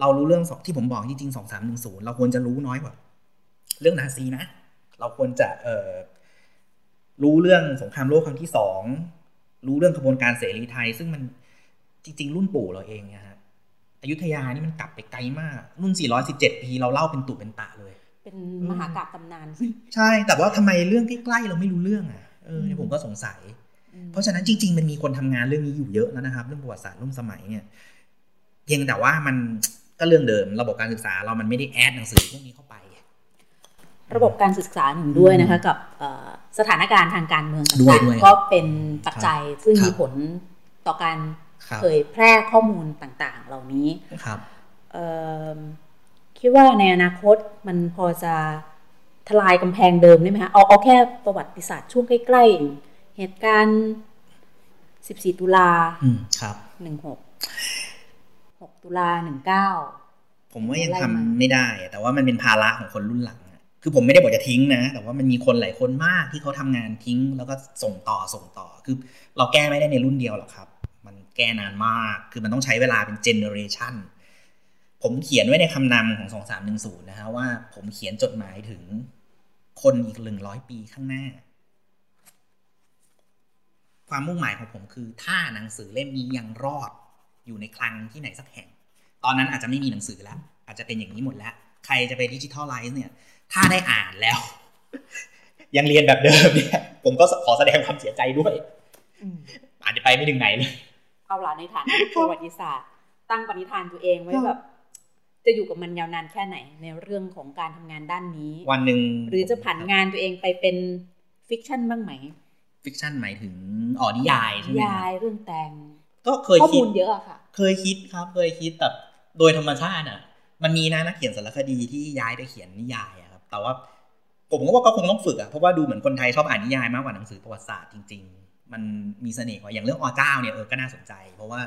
เรารู้เรื่องที่ผมบอกจริงๆสองสามหนึ่งศูนย์เราควรจะรู้น้อยกว่า เรื่องนาซีนะ เราควรจะเออรู้เรื่องสงครามโลกครั้งที่สองรู้เรื่องขบวนการเสรีไทย ซึ่งมันจริง ๆ รุ่นปู่เราเองนะฮะอยุธยานี่มันกลับไปไกลมาก รุ่น 417 ปี เราเล่าเป็นตุเป็นตะเลย เป็นมหากาบตำนาน ใช่แต่ว่าทำไมเรื่องใกล้ๆเราไม่รู้เรื่องอะเออผมก็สงสัย เพราะฉะนั้นจริง ๆ มันมีคนทำงานเรื่องนี้อยู่เยอะแล้วนะครับ เรื่องประวัติศาสตร์ร่วมสมัยเนี่ยเพียงแต่ว่ามันก็เรื่องเดิมระบบการศึกษาเรามันไม่ได้แอดหนังสือพวกนี้เข้าไป ระบบการศึกษาหนึ่งด้วยนะคะ กับสถานการณ์ทางการเมืองต่างๆก็เป็นปัจจัยซึ่งมีผลต่อการเผยแพร่ข้อมูลต่างๆ เหล่านี้ครับ คิดว่าในอนาคตมันพอจะทลายกำแพงเดิมได้ไหมคะเอาเอาแค่ประวัติศาสตร์ช่วงใกล้ๆ เหตุการณ์ 14 ตุลาครับ 16 6 ตุลา 19 ผมว่ายังทำไม่ได้ แต่ว่ามันเป็นภาระของคนรุ่นหลัง คือผมไม่ได้บอกจะทิ้งนะ แต่ว่ามันมีคนหลายคนมากที่เขาทำงานทิ้ง แล้วก็ส่งต่อส่งต่อ คือเราแก้ไม่ได้ในรุ่นเดียวหรอกครับแก้นานมาก คือมันต้องใช้เวลาเป็นเจเนอเรชัน ผมเขียนไว้ในคำนำของสองสามหนึ่งศูนย์นะฮะว่าผมเขียนจดหมายถึงคนอีกหนึ่งร้อยปีข้างหน้า ความมุ่งหมายของผมคือ ถ้าหนังสือเล่มนี้ยังรอดอยู่ในคลังที่ไหนสักแห่ง ตอนนั้นอาจจะไม่มีหนังสือแล้ว อาจจะเป็นอย่างนี้หมดแล้ว ใครจะไปดิจิทัลไลซ์เนี่ย ถ้าได้อ่านแล้ว ยังเรียนแบบเดิมเนี่ย ผมก็ขอแสดงความเสียใจด้วยอาจจะไปไม่ถึงไหนเลย เอาล่ะในฐานะประวัติศาสตร์ ตั้งปณิธานตัวเองไว้แบบ จะอยู่กับมันยาวนานแค่ไหนในเรื่องของการทำงานด้านนี้ วันหนึ่งหรือจะผันงานตัวเองไปเป็น fiction บ้างไหม fiction หมายถึงอ๋อนิยายใช่ไหมนิยายเรื่องแต่งก็เคยคิดเยอะค่ะ เคยคิดครับ เคยคิดแต่โดยธรรมชาติอะ มันมีนะนักเขียนสารคดีที่ย้ายไปเขียนนิยายอะครับ แต่ว่าผมก็ว่าก็คงต้องฝึกอะเพราะว่าดูเหมือนคนไทยชอบอ่านนิยายมากกว่าหนังสือประวัติศาสตร์จริงมันมีเสน่ห์กว่าอย่างเรื่องอเจ้าเนี่ยเออก็น่าสนใจ เพราะว่า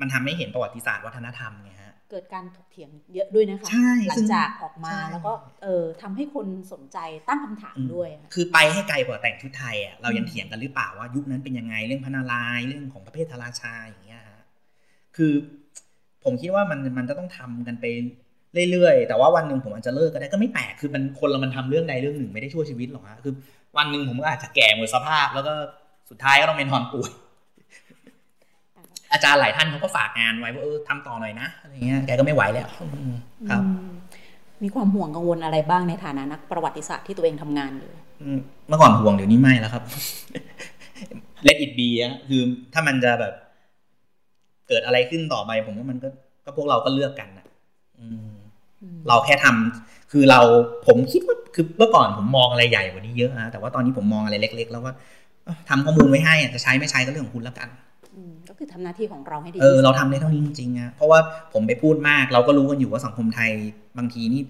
มันทำให้เห็นประวัติศาสตร์วัฒนธรรมไงฮะ เกิดการถกเถียงเยอะด้วยนะคะใช่หลัซึ่งงจากออกมาใช่แล้วก็เออทำให้คนสนใจตั้งคำถามด้วยค่ะคือไปให้ไกลกว่าแต่งชุดไทยอะเรายังเถียงกันหรือเปล่าว่ายุคนั้นเป็นยังไงเรื่องพระนารายณ์เรื่องของประเภทธราชาอย่างเงี้ยฮะคือผมคิดว่ามันมันจะต้องทำกันไปเรื่อยๆ แต่ว่าวันหนึ่งผมอาจจะเลิกก็ได้ก็ไม่แปลกคือมันคนเรามันทำเรื่องใดเรื่องหนึ่งไม่ได้ชั่วชีวิตหรอกฮะคือ วันหนึ่งผมก็อาจจะแก่หมดสภาพ แล้วก็สุดท้ายก็ต้องเป็นนอนป่วย อาจารย์หลายท่านเขาก็ฝากงานไว้ว่าเออทำต่อหน่อยนะอะไรเงี้ยแกก็ไม่ไหวแล้วอืมครับอืมมีความห่วงกังวลอะไรบ้างในฐานะนักประวัติศาสตร์ที่ตัวเองทำงานอยู่อืมเมื่อก่อนห่วงเดี๋ยวนี้ไม่แล้วครับ let it be อะคือถ้ามันจะแบบ เกิดอะไรขึ้นต่อไปผมว่ามันก็ก็พวกเราก็เลือกกันนะอืมเราแค่ทำคือเราผมคิดว่าคือเมื่อก่อนผมมองอะไรใหญ่กว่านี้เยอะนะแต่ว่าตอนนี้ผมมองอะไรเล็ก ๆ แล้วว่าเอ้าทำข้อมูลไว้ให้อะจะใช้ไม่ใช้ก็เรื่องของคุณแล้วกันอืมก็ คือทำหน้าที่ของเราให้ดีเออที่สุดเราทำได้เท่านี้จริงๆอะเพราะว่าผมไปพูดมาก เราก็รู้กันอยู่ว่าสังคมไทยบางทีนี่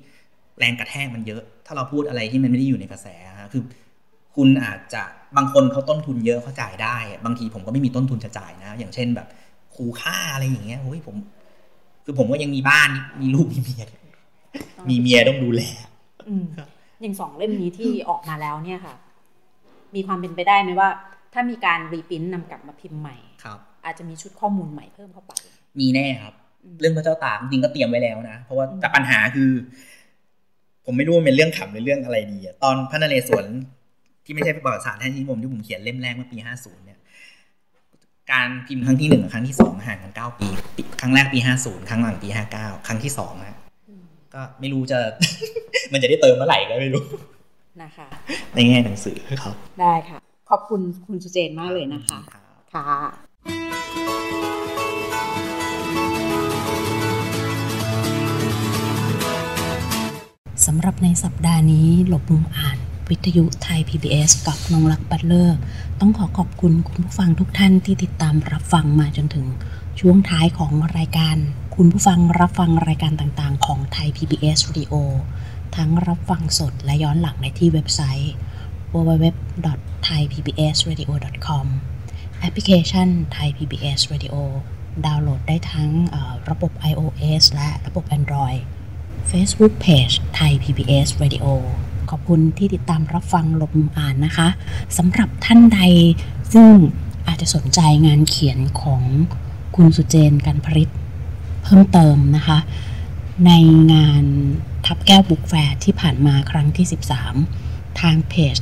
แรงกระแทกมันเยอะ ถ้าเราพูดอะไรที่มันไม่ได้อยู่ในกระแสฮะคือ คุณอาจจะบางคนเขาต้นทุนเยอะเขาจ่ายได้ บางทีผมก็ไม่มีต้นทุนจะจ่ายนะ อย่างเช่นแบบครูค่าอะไรอย่างเงี้ยโอ้ยผม คือผมก็ยังมีบ้านมีลูกมีเมียมีเมียต้องดูแลอืมอย่างสองเล่มนี้ที่ออกมาแล้วเนี่ยค่ะ มีความเป็นไปได้ไหมว่า ถ้ามีการรีพิมพ์นำกลับมาพิมพ์ใหม่ครับ อาจจะมีชุดข้อมูลใหม่เพิ่มเข้าไป มีแน่ครับอืมเรื่องพระเจ้าตากจริงๆก็เตรียมไว้แล้วนะ เพราะว่าอืมแต่ปัญหาคือ ผมไม่รู้ว่าเป็นเรื่องขำหรือเรื่องอะไรดีอะตอนพระนเรศวรที่ไม่ใช่ประวัติศาสตร์แท้ที่ผมที่ผมเขียนเล่มแรกเมื่อปีห้าศูนย์เนี่ยการพิมพ์ครั้งที่หนึ่งกับครั้งที่สองห่างกันเก้าปีปีครั้งแรกปีห้าศูนย์ครั้งหลังปีห้าเก้าครั้งที่สองนะก็ไม่รู้จะ มันจะได้เติมเมื่อไหร่ก็ไม่รู้นะคะในแง่หนังสือครับ ได้ค่ะ ขอบคุณคุณสุเจนมากเลยนะคะรับค่ะ สำหรับในสัปดาห์นี้หลบมุมอ่านวิทยุไทย PBS กับนงรักบัตเลอร์ ต้องขอขอบคุณคุณผู้ฟังทุกท่านที่ติดตามรับฟังมาจนถึงช่วงท้ายของรายการ คุณผู้ฟังรับฟังรายการต่างๆ ของไทย PBS Radio ทั้งรับฟังสดและย้อนหลังในที่เว็บไซต์ www.thaipbsradio.com พลิเคชัน Thai PBS Radio ดาวน์โหลดได้ทั้งระบบ iOS และระบบ Android Facebook Page ไทย PBS Radio ขอบคุณที่ติดตามรับฟังลบมุมอ่านนะคะสำหรับท่านใดซึ่งอาจจะสนใจงานเขียนของคุณสุเจนกันพริตเพิ่มเติมนะคะ ในงานทับแก้วบุกแฟร์ที่ผ่านมาครั้งที่ 13 ทางเพจ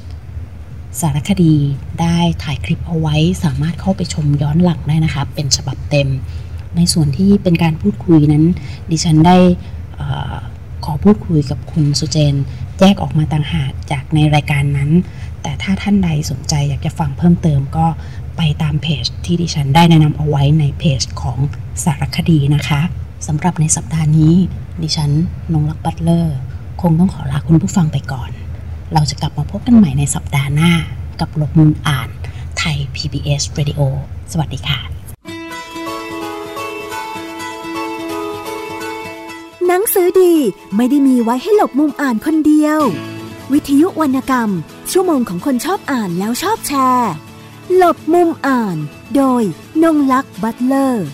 สารคดีได้ถ่ายคลิปเอาไว้สามารถเข้าไปชมย้อนหลังได้นะคะ เป็นฉบับเต็ม ในส่วนที่เป็นการพูดคุยนั้น ดิฉันได้อขอพูดคุยกับคุณสุเจน แยกออกมาต่างหากจากในรายการนั้น แต่ถ้าท่านใดสนใจอยากจะฟังเพิ่มเติมก็ไปตามเพจที่ดิฉันได้แนะนำเอาไว้ในเพจของสารคดีนะคะสำหรับในสัปดาห์นี้ ดิฉันนงรักษ์บัตเลอร์ คงต้องขอลาคุณผู้ฟังไปก่อน เราจะกลับมาพบกันใหม่ในสัปดาห์หน้า กับหลบมุมอ่านไทย PBS Radio สวัสดีค่ะ หนังสือดีไม่ได้มีไว้ให้หลบมุมอ่านคนเดียว วิทยุวรรณกรรม ชั่วโมงของคนชอบอ่านแล้วชอบแชร์ หลบมุมอ่าน โดยนงลักษ์บัตเลอร์